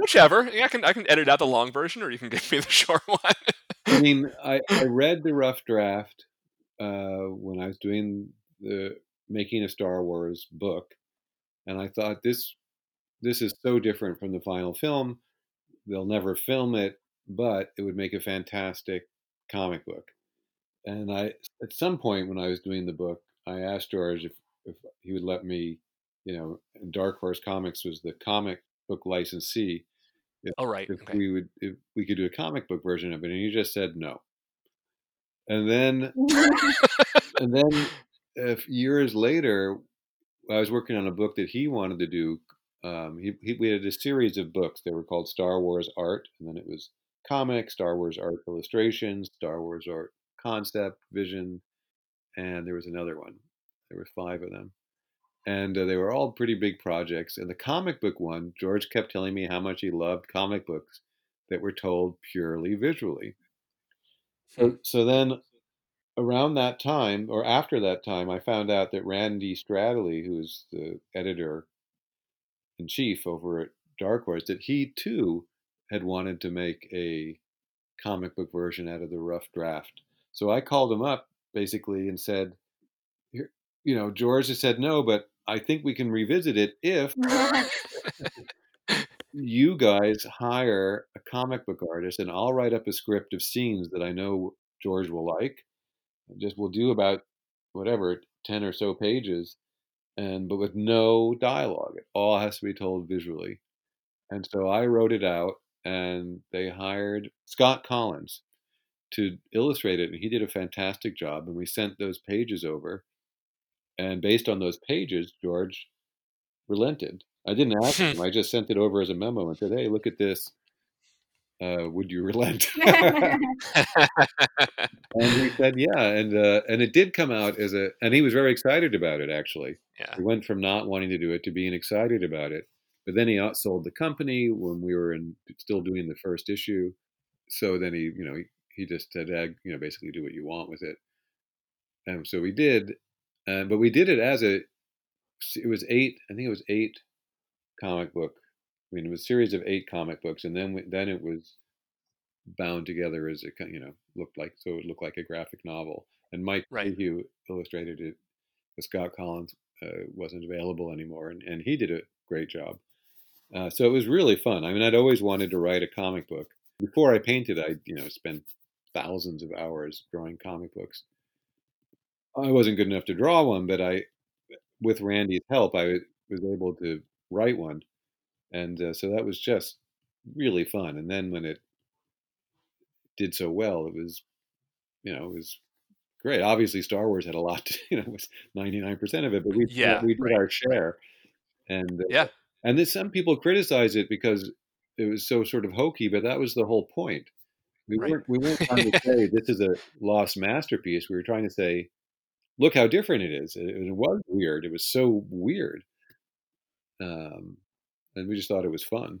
Whichever. Yeah, I can I can edit out the long version, or you can give me the [LAUGHS] short one. I mean, I, I read the rough draft uh, when I was doing the making a Star Wars book, and I thought this this is so different from the final film they'll never film it, but it would make a fantastic comic book. And I, at some point when I was doing the book, I asked George if, if he would let me, you know, Dark Horse Comics was the comic book licensee. If, oh, right. If okay. we would, if we could do a comic book version of it, and he just said no. And then, [LAUGHS] and then, if years later, I was working on a book that he wanted to do um, he, he, we had a series of books. They were called Star Wars Art, and then it was comic, Star Wars Art Illustrations, Star Wars Art Concept, Vision, and there was another one. There were five of them. And uh, they were all pretty big projects. And the comic book one, George kept telling me how much he loved comic books that were told purely visually. So, hmm. so then around that time, or after that time, I found out that Randy Stradley, who's the editor in chief over at Dark Horse that he too had wanted to make a comic book version out of the rough draft. So I called him up basically and said, you know, George has said no, but I think we can revisit it if [LAUGHS] you guys hire a comic book artist, and I'll write up a script of scenes that I know George will like. Just we'll do about whatever ten or so pages, and but with no dialogue. It all has to be told visually. And so I wrote it out, and they hired Scott Kolins to illustrate it, and he did a fantastic job. And we sent those pages over, and based on those pages, George relented. I didn't ask [LAUGHS] him. I just sent it over as a memo and said, "Hey, look at this. Uh, would you relent?" [LAUGHS] and he said, "Yeah." And uh, and it did come out as a, and he was very excited about it. Actually, yeah. he went from not wanting to do it to being excited about it. But then he outsold the company when we were in still doing the first issue. So then he, you know, he, he just said, you know, basically do what you want with it. And so we did, uh, but we did it as a, it was eight, I think it was eight comic book. I mean, it was a series of eight comic books, and then then it was bound together as a you know looked like so it looked like a graphic novel. And Mike right. Hugh illustrated it. With Scott Kolins uh, wasn't available anymore, and, and he did a great job. Uh, so it was really fun. I mean, I'd always wanted to write a comic book. Before I painted, I you know spent thousands of hours drawing comic books. I wasn't good enough to draw one, but I, with Randy's help, I was able to write one, and uh, so that was just really fun. And then when it did so well, it was, you know, it was great. Obviously, Star Wars had a lot to, [LAUGHS] you know, was ninety nine percent of it, but we yeah, we did right. our share, and uh, yeah, and then some people criticize it because it was so sort of hokey, but that was the whole point. We right. weren't we weren't [LAUGHS] trying to say this is a lost masterpiece. We were trying to say, look how different it is. It, it was weird. It was so weird, um, and we just thought it was fun.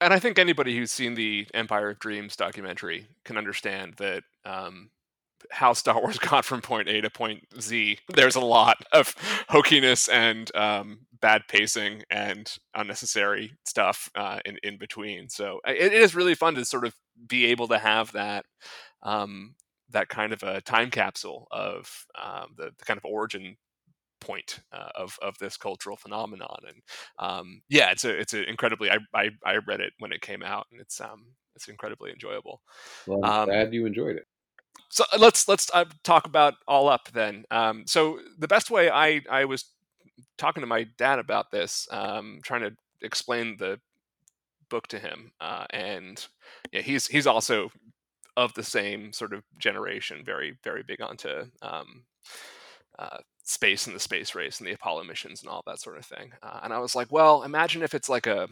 And I think anybody who's seen the Empire of Dreams documentary can understand that um, how Star Wars [LAUGHS] got from point A to point Z. There's a lot of hokiness and um, bad pacing and unnecessary stuff uh, in in between. So it, it is really fun to sort of be able to have that um, that kind of a time capsule of um, the, the, kind of origin point uh, of of this cultural phenomenon. And um, yeah, it's a it's an incredibly. I, I, I read it when it came out, and it's um it's incredibly enjoyable. Well, I'm um, glad you enjoyed it so let's let's uh, talk about all up then. Um, so the best way I I was talking to my dad about this, um, trying to explain the book to him, uh, and yeah, he's he's also of the same sort of generation, very very big onto um, uh, space and the space race and the Apollo missions and all that sort of thing. Uh, and I was like, well, imagine if it's like a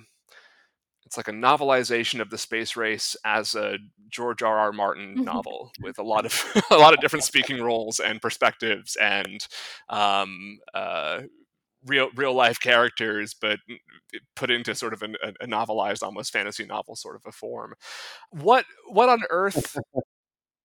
it's like a novelization of the space race as a George R. R. Martin mm-hmm. novel with a lot of [LAUGHS] a lot of different speaking roles and perspectives and um, uh, real real life characters, but put into sort of an, a, novelized, almost fantasy novel sort of a form. What what on earth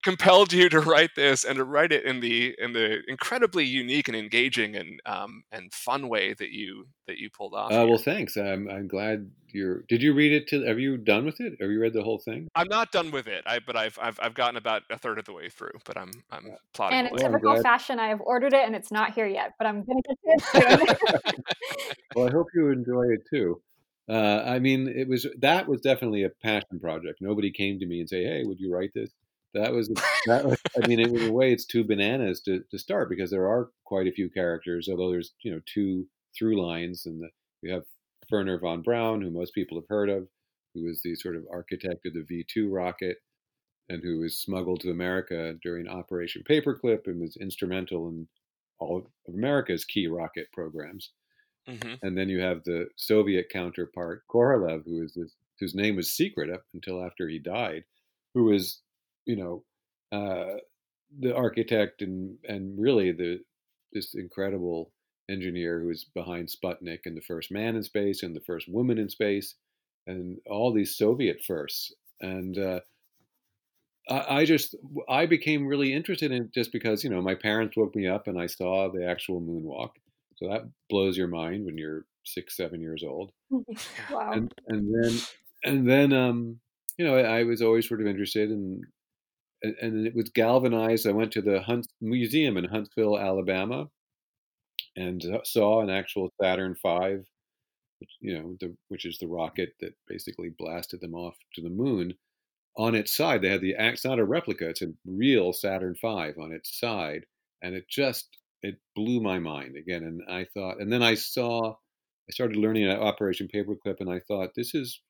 compelled you to write this and to write it in the in the incredibly unique and engaging and um, and fun way that you that you pulled off. Uh, well, thanks. I'm I'm glad you're. Did you read it? To have you done with it? Have you read the whole thing? I'm not done with it. I but I've I've I've gotten about a third of the way through. But I'm I'm plotting. And in typical fashion, I have ordered it and it's not here yet. But I'm gonna get [LAUGHS] it soon. [LAUGHS] well, I hope you enjoy it too. Uh, I mean, it was that was definitely a passion project. Nobody came to me and say, "Hey, would you write this?" That was that was, I mean, in a way, it's two bananas to, to start because there are quite a few characters, although there's you know two through lines, and we have Wernher von Braun, who most people have heard of, who was the sort of architect of the V two rocket, and who was smuggled to America during Operation Paperclip and was instrumental in all of America's key rocket programs. Mm-hmm. And then you have the Soviet counterpart Korolev, who is this, whose name was secret up until after he died, who was you know, uh, the architect and and really the this incredible engineer who was behind Sputnik and the first man in space and the first woman in space and all these Soviet firsts. And uh, I, I, just I became really interested in just because you know my parents woke me up and I saw the actual moonwalk. So that blows your mind when you're six, seven years old. [LAUGHS] wow. And and then and then um, you know I, I was always sort of interested in and, and it was galvanized. I went to the Hunt Museum in Huntsville, Alabama, and saw an actual Saturn V which, you know, the, which is the rocket that basically blasted them off to the moon. On its side, they had the it's not a replica; it's a real Saturn V on its side, and it just it blew my mind again. And I thought, and then I saw, I started learning at Operation Paperclip, and I thought this is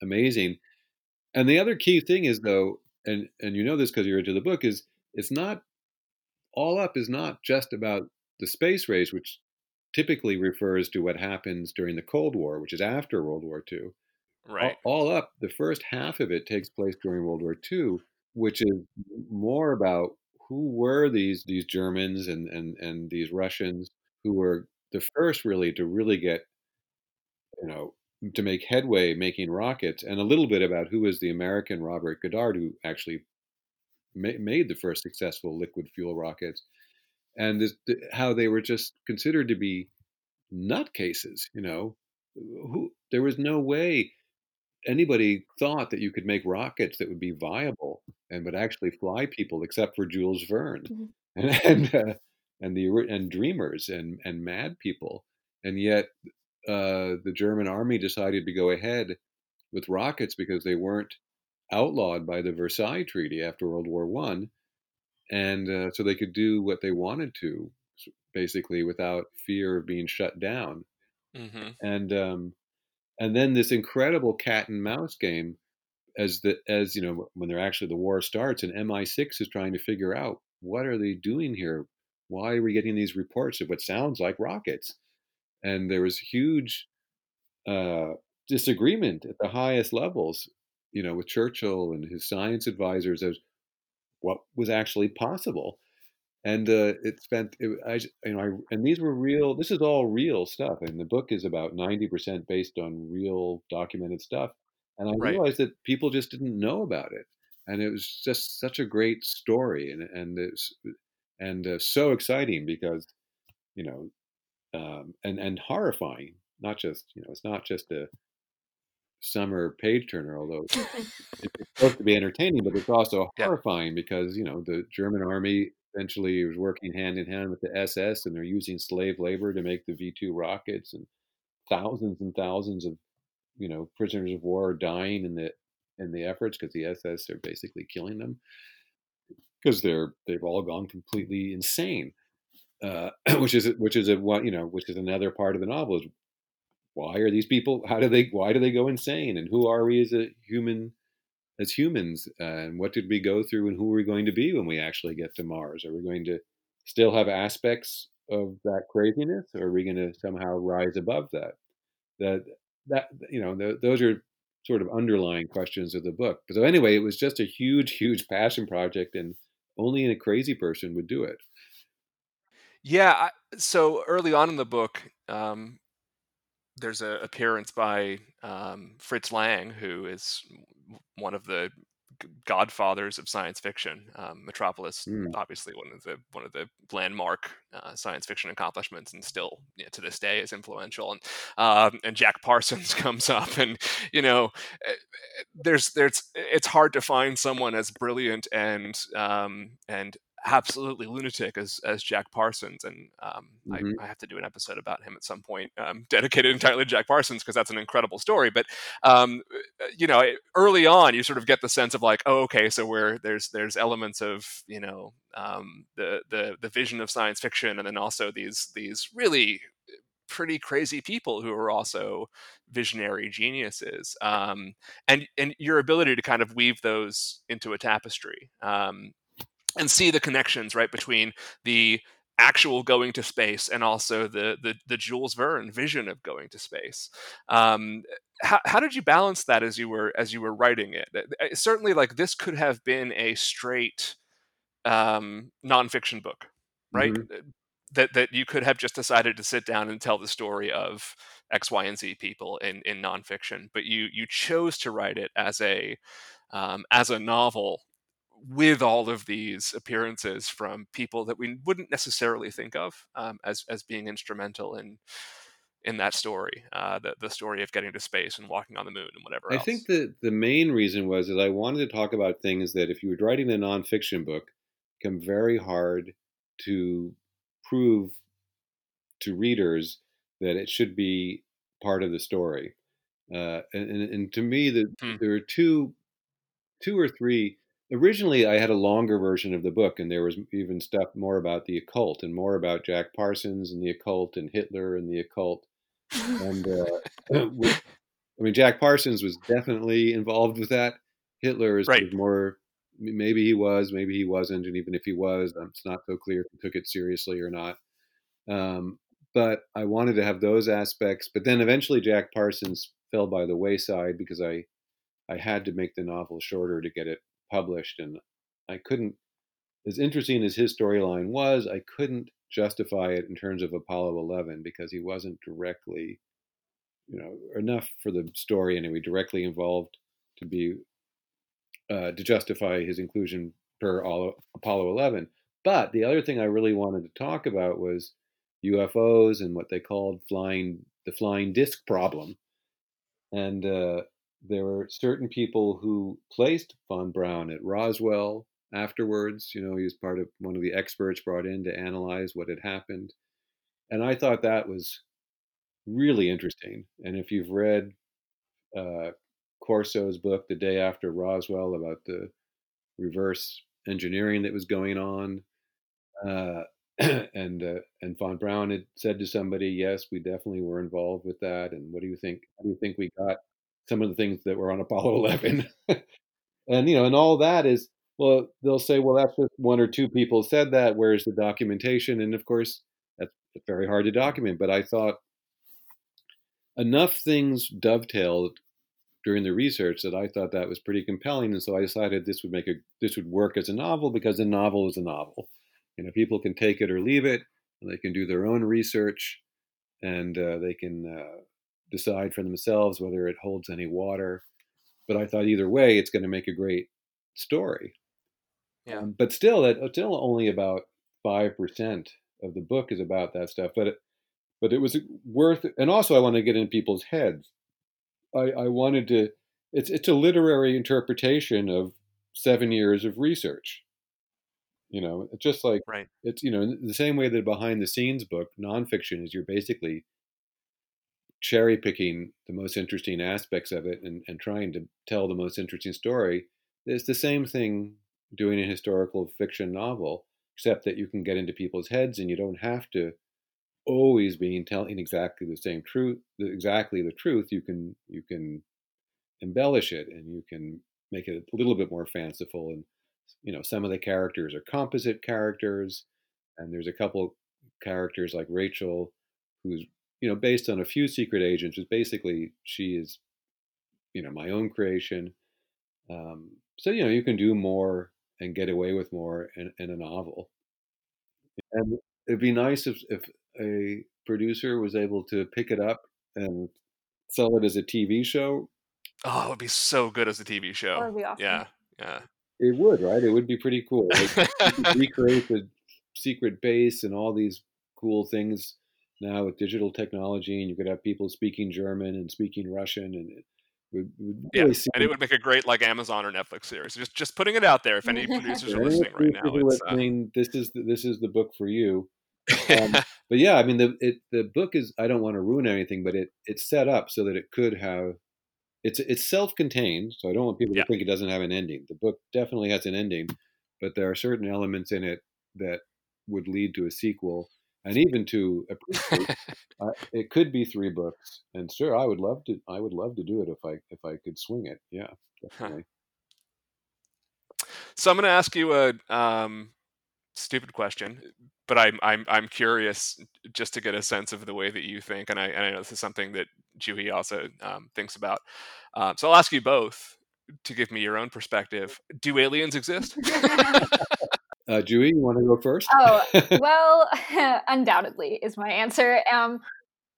amazing. And the other key thing is though, and and you know this because you're into the book, is it's not all up is not just about the space race, which typically refers to what happens during the Cold War, which is after World War II. Right. All, all up, the first half of it takes place during World War II, which is more about who were these these Germans and and and these Russians who were the first really to really get you know to make headway making rockets, and a little bit about who was the American Robert Goddard who actually ma- made the first successful liquid fuel rockets, and this, how they were just considered to be nutcases. You know, who there was no way anybody thought that you could make rockets that would be viable and would actually fly people, except for Jules Verne mm-hmm. and [LAUGHS] and, uh, and the and dreamers and and mad people. And yet, uh, the German army decided to go ahead with rockets because they weren't outlawed by the Versailles Treaty after World War One, and uh, so they could do what they wanted to, basically without fear of being shut down. Mm-hmm. And um, and then this incredible cat and mouse game, as the as you know when they're actually the war starts, and MI6 is trying to figure out what are they doing here. Why are we getting these reports of what sounds like rockets? And there was huge uh, disagreement at the highest levels you know, with Churchill and his science advisors as what was actually possible. And uh, it spent, it, I, you know, I, and these were real. This is all real stuff, and the book is about ninety percent based on real documented stuff. And I right. realized that people just didn't know about it, and it was just such a great story, and and it's and uh, so exciting because, you know, um, and and horrifying. Not just, you know, it's not just a summer page turner, although [LAUGHS] it's supposed to be entertaining, but it's also horrifying because you know the German army eventually was working hand in hand with the SS, and they're using slave labor to make the V two rockets, and thousands and thousands of you know prisoners of war are dying in the in the efforts because the SS are basically killing them because they're they've all gone completely insane. Uh, [CLEARS THROAT] which is which is a you know which is another part of the novel is why are these people how do they why do they go insane? And who are we as a human as humans? Uh, and what did we go through and who are we going to be when we actually get to mars? Are we going to still have aspects of that craziness or are we going to somehow rise above that? That that you know those are sort of underlying questions of the book. But so anyway it was just a huge [LAUGHS] huge passion project and only a crazy person would do it yeah I, so early on in the book um, there's an appearance by um, Fritz Lang, who is one of the godfathers of science fiction. Um, Metropolis, mm. obviously one of the one of the landmark uh, science fiction accomplishments, and still you know, to this day is influential. And um, and Jack Parsons [LAUGHS] comes up, and you know, eh, eh, there's there's it's hard to find someone as brilliant and um, and absolutely lunatic as as Jack Parsons, and um, mm-hmm. I, I, have to do an episode about him at some point, um, [LAUGHS] dedicated entirely to Jack Parsons because that's an incredible story. But um, uh, you know, early on, you sort of get the sense of like, oh, okay, so where there's there's elements of you know um, the the the vision of science fiction, and then also these these really pretty crazy people who are also visionary geniuses um, and and your ability to kind of weave those into a tapestry um, and see the connections right between the actual going to space and also the the, the Jules Verne vision of going to space. Um, how, how did you balance that as you were as you were writing it? Certainly, like this could have been a straight um, nonfiction book, right? Mm-hmm. That that you could have just decided to sit down and tell the story of X, Y, and Z people in in nonfiction, but you you chose to write it as a um, as a novel with all of these appearances from people that we wouldn't necessarily think of um, as as being instrumental in in that story, uh, the the story of getting to space and walking on the moon and whatever. I else. think the the main reason was that I wanted to talk about things that if you were writing a nonfiction book, become very hard to prove to readers that it should be part of the story. Uh, and, and, and to me, the, Hmm. there are two, two or three. Originally, I had a longer version of the book, and there was even stuff more about the occult and more about Jack Parsons and the occult and Hitler and the occult. And uh, [LAUGHS] with- I mean, Jack Parsons was definitely involved with that. Hitler is Right. more. Maybe he was, maybe he wasn't, and even if he was, um, it's not so clear if he took it seriously or not. Um, but I wanted to have those aspects. But then eventually, Jack Parsons fell by the wayside because I, I had to make the novel shorter to get it published, and I couldn't. As interesting as his storyline was, I couldn't justify it in terms of Apollo 11 because he wasn't directly, you know, enough for the story anyway, directly involved to be uh, to justify his inclusion per all, Apollo 11. But the other thing I really wanted to talk about was UFOs and what they called flying the flying disc problem. And uh, there were certain people who placed von Braun at Roswell afterwards. You know, he was part of one of the experts brought in to analyze what had happened. And I thought that was really interesting. And if you've read uh, Corso's book, The Day After Roswell, about the reverse engineering that was going on, uh, [CLEARS THROAT] and uh, and von Braun had said to somebody, "Yes, we definitely were involved with that." And what do you think? How do you think we got some of the things that were on Apollo [LAUGHS] 11? and you know, and all that is well, they'll say, "Well, that's just one or two people said that. Where's the documentation?" And of course, that's very hard to document. But I thought enough things dovetailed during the research that I thought that was pretty compelling, and so I decided this would make a this would work as a novel because a novel is a novel. You know, people can take it or leave it, and they can do their own research, and uh, they can uh, decide for themselves whether it holds any water. But I thought either way, it's going to make a great story. Yeah. Um, but still, it, still only about five percent of the book is about that stuff. But it, but it was worth. And also, I want to get in people's heads. I, I wanted to. It's it's a literary interpretation of seven years of research. You know, just like Right. it's you know the same way that a behind the scenes book nonfiction is you're basically cherry picking the most interesting aspects of it and, and trying to tell the most interesting story. It's the same thing doing a historical fiction novel, except that you can get into people's heads and you don't have to always being telling exactly the same truth, exactly the truth. You can you can embellish it and you can make it a little bit more fanciful. And you know, some of the characters are composite characters, and there's a couple characters like Rachel, who's you know based on a few secret agents. Is basically she is, you know, my own creation. Um, so you know, you can do more and get away with more in, in a novel. And it'd be nice if, if a producer was able to pick it up and sell it as a TV show. Oh, it would be so good as a TV That show. would be awesome. Yeah. Yeah. It would, right? It would be pretty cool. Like, [LAUGHS] recreate the secret base and all these cool things now with digital technology, and you could have people speaking German and speaking Russian, and it would, would Yeah, seem and it would make a great like Amazon or Netflix series. Just just putting it out there. If any [LAUGHS] producers are listening right now, producers it's uh, this is the, this is the book for you. Um, [LAUGHS] but yeah, I mean the it, the book is I don't want to ruin anything, but it it's set up so that it could have it's it's self-contained, so I don't want people Yeah. to think it doesn't have an ending. The book definitely has an ending, but there are certain elements in it that would lead to a sequel and even to appreciate. [LAUGHS] uh, it could be three books, and sure, I would love to. I would love to do it if I if I could swing it. Yeah, definitely. so I'm going to ask you a um, stupid question, but I'm I'm I'm curious just to get a sense of the way that you think, and I and I know this is something that Juhi also um, thinks about. Um, so I'll ask you both to give me your own perspective. Do aliens exist? [LAUGHS] [LAUGHS] Uh, Juhi, you want to go first? Oh, [LAUGHS] well, [LAUGHS] undoubtedly is my answer. Um,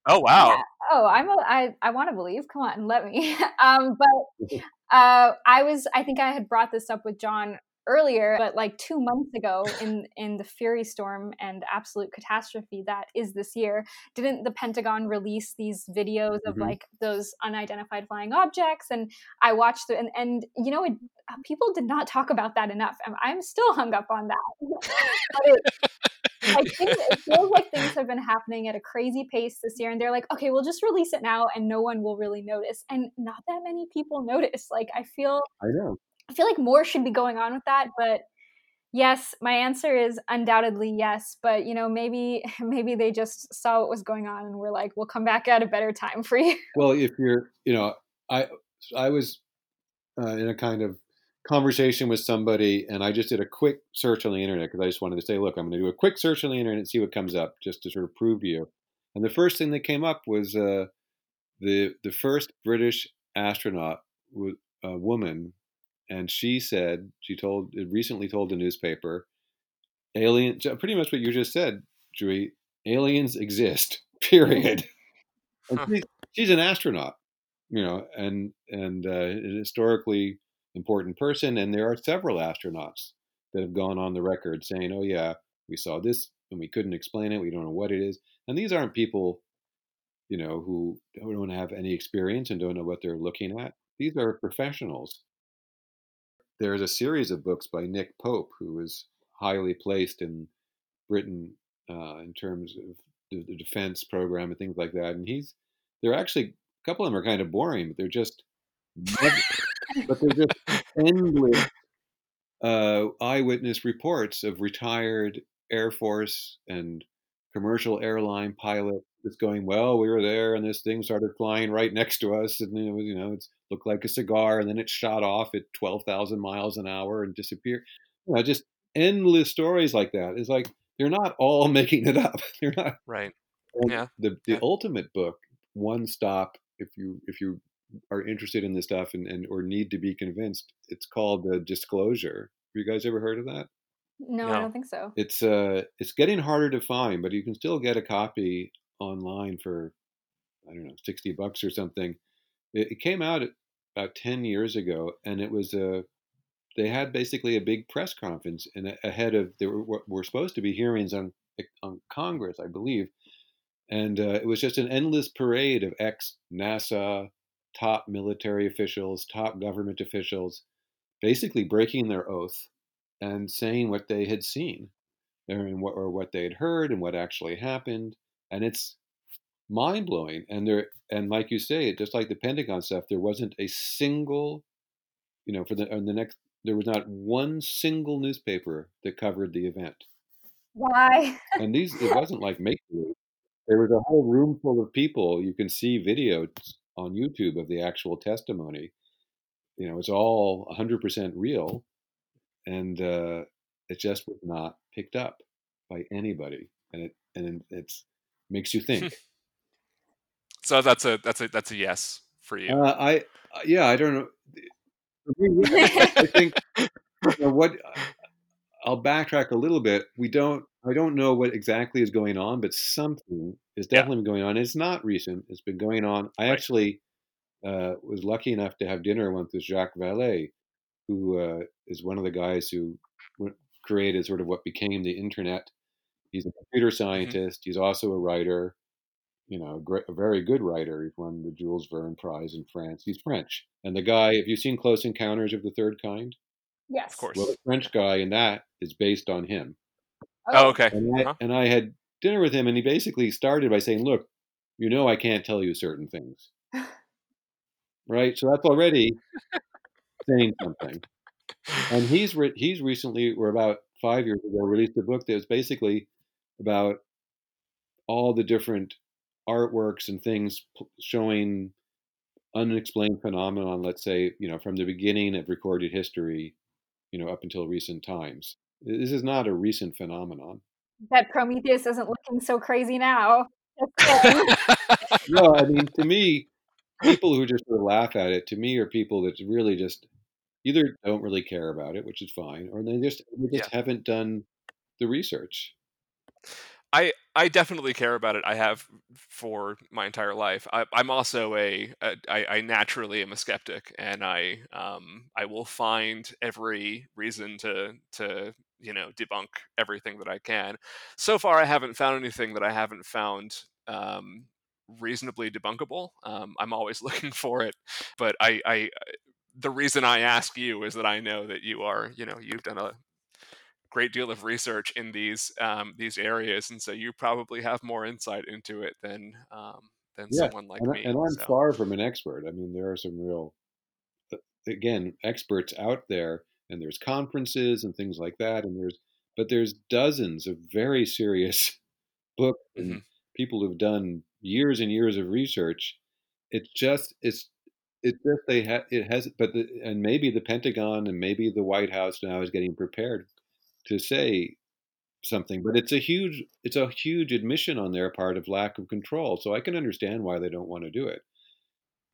oh wow! oh, I'm a, I, I want to believe. Come on, let me. [LAUGHS] Um, but uh, I was, I think I had brought this up with John earlier, but like two months ago in in the Fury Storm and absolute catastrophe that is this year, didn't the Pentagon release these videos of Mhm. like those unidentified flying objects? And I watched it, and and you know, it, uh, people did not talk about that enough. I'm, I'm still hung up on that. [LAUGHS] it, like things, it feels like things have been happening at a crazy pace this year, and they're like, okay, we'll just release it now, and no one will really notice, and not that many people notice. Like I feel, I know, I feel like more should be going on with that, but yes my answer is undoubtedly yes but you know maybe [LAUGHS] maybe they just saw what was going on and were like we'll come back at a better time for you [LAUGHS] well if you're you know i i was uh, in a kind of conversation with somebody and I just did a quick search on the internet because I just wanted to say, look, I'm going to do a quick search on the internet and see what comes up just to sort of prove to you. And the first thing that came up was uh, the the first British astronaut, a woman, and she said she told recently told a newspaper, alien, pretty much what you just said, Drew. Aliens exist. [LAUGHS] Period. She's, she's an astronaut, you know, and and uh, historically important person. And there are several astronauts that have gone on the record saying, oh, yeah, we saw this and we couldn't explain it. We don't know what it is. And these aren't people, you know, who don't have any experience and don't know what they're looking at. These are professionals. There's a series of books by Nick Pope, who is highly placed in Britain uh, in terms of the, the defense program and things like that. And he's, they're actually, a couple of them are kind of boring, but they're just but there's just endless uh, eyewitness reports of retired Air Force and commercial airline pilots just going, well, we were there and this thing started flying right next to us and it was, you know, it looked like a cigar and then it shot off at 12,000 miles an hour and disappeared. You know, just endless stories like that. It's like they're not all [LAUGHS] making it up. they're not right. yeah. The the yeah. ultimate book, one stop. If you if you are interested in this stuff and, and or need to be convinced, it's called the disclosure. Have you guys ever heard of that? No, no, I don't think so. It's uh it's getting harder to find, but you can still get a copy online for I don't know, 60 bucks or something. It, it came out about 10 years ago and it was a they had basically a big press conference and ahead of there were, were supposed to be hearings on on Congress, I believe. And uh, it was just an endless parade of ex NASA top military officials, top government officials, basically breaking their oath and saying what they had seen and what, or what they had heard and what actually happened. And it's mind blowing. And there, and like you say, just like the Pentagon stuff, there wasn't a single, you know, for the, the next, there was not one single newspaper that covered the event. Why? [LAUGHS] and these, it wasn't like make believe. There was a whole room full of people. You can see videos on YouTube of the actual testimony. You know, it's all 100% real, and uh, it just was not picked up by anybody, and it and it's makes you [LAUGHS] think. so that's a that's a that's a yes for you. Uh, I uh, yeah, I don't know. [LAUGHS] I think you know, what I'll backtrack a little bit. We don't. I don't know what exactly is going on, but something is definitely yeah. going on. It's not recent. It's been going on. I right. actually uh, was lucky enough to have dinner once with Jacques Vallée, who uh, is one of the guys who created sort of what became the internet. He's a computer mm-hmm. scientist. Mm-hmm. He's also a writer. You know, a, great, a very good writer. He's won the Jules Verne Prize in France. He's French. And the guy, have you seen Close Encounters of the Third Kind? Yes, of course. Well, the French guy in that is based on him. Oh, okay. And I, uh-huh. and I had dinner with him, and he basically started by saying, "Look, you know, I can't tell you certain things." right? So that's already saying something. And he's re- he's recently, or about five years ago, released a book that was basically about all the different artworks and things showing unexplained phenomenon. Let's say, you know, from the beginning of recorded history, you know, up until recent times. This is not a recent phenomenon. That Prometheus isn't looking so crazy now. [LAUGHS] no, I mean, to me, people who just sort of laugh at it to me are people that really just either don't really care about it, which is fine, or they just they just yeah. haven't done the research. I I definitely care about it. I have for my entire life. I, am also a, a I, I naturally am a skeptic, and I um I will find every reason to to you know debunk everything that I can. So far, I haven't found anything that I haven't found um reasonably debunkable. Um, I'm always [LAUGHS] looking for it, but I, I, the reason I ask you is that I know that you are, you know, you've done a great deal of research in these um, these areas, and so you probably have more insight into it than um, than yeah, someone like and, me. And I'm so. far from an expert. I mean, there are some real, uh, again, experts out there, and there's conferences and things like that, and there's but there's dozens of very serious [LAUGHS] books and mm-hmm. people who've done years and years of research. It's just it's it's just they have it has but the, and maybe the Pentagon and maybe the White House now is getting prepared to say something, but it's a huge it's a huge admission on their part of lack of control. So I can understand why they don't want to do it.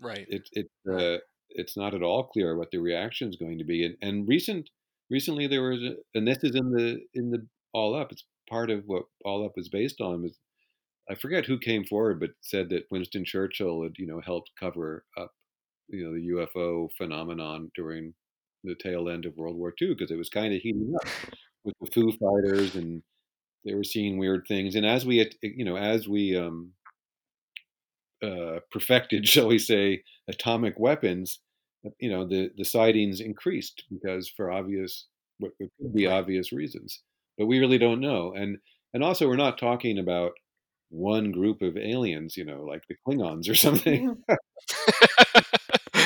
Right. It it uh, it's not at all clear what the reaction is going to be. And, and recent recently there was a, and this is in the in the all up. It's part of what all up is based on. Was I forget who came forward, but said that Winston Churchill had you know helped cover up you know the UFO phenomenon during the tail end of World War II because it was kind of heating up with the Foo Fighters and they were seeing weird things. And as we, you know, as we um, uh, perfected, [LAUGHS] shall we say, atomic weapons, you know, the the sightings increased because for obvious, what could be obvious reasons. But we really don't know. And and also, we're not talking about one group of aliens, you know, like the Klingons or [LAUGHS] something.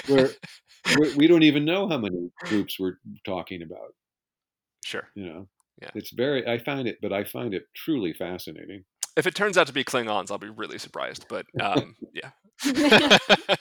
where [LAUGHS] we don't even know how many groups we're talking about. Sure. You know, yeah. It's very. I find it, but I find it truly fascinating. If it turns out to be Klingons, I'll be really surprised. But um, [LAUGHS] yeah. [LAUGHS]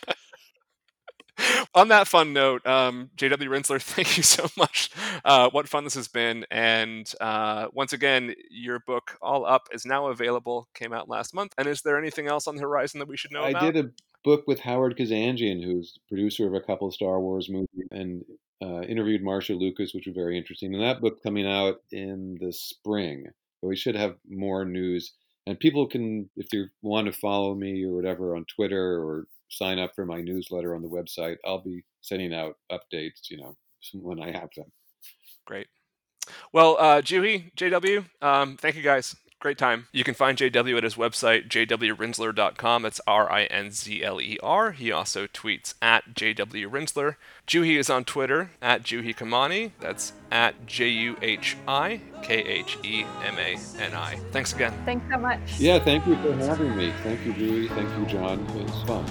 On that fun note, um, JW Rinzler, [LAUGHS] thank you so much. Uh, what fun this has been. And uh, once again, your book, All Up, is now available, came out last month. And is there anything else on the horizon that we should know about? I about? did a book with Howard Kazanjian, who's producer of a couple of Star Wars movies, and uh, interviewed Marcia Lucas, which was very interesting. And that book coming out in the spring. But we should have more news. And people can, if they want to follow me or whatever on Twitter or sign up for my newsletter on the website, I'll be sending out updates, you know, when I have them. Great. Well, uh, Juhi, JW, um, thank you guys. Great time. You can find JW at his website, jwrinzler.com. That's R I N Z L E R. He also tweets at JW Rinzler. Juhi is on Twitter at Juhi Khemani. That's at J U H I K H E M A N I. Thanks again. Thanks so much. Yeah, thank you for having me. Thank you, Juhi. Thank you, John. It was fun.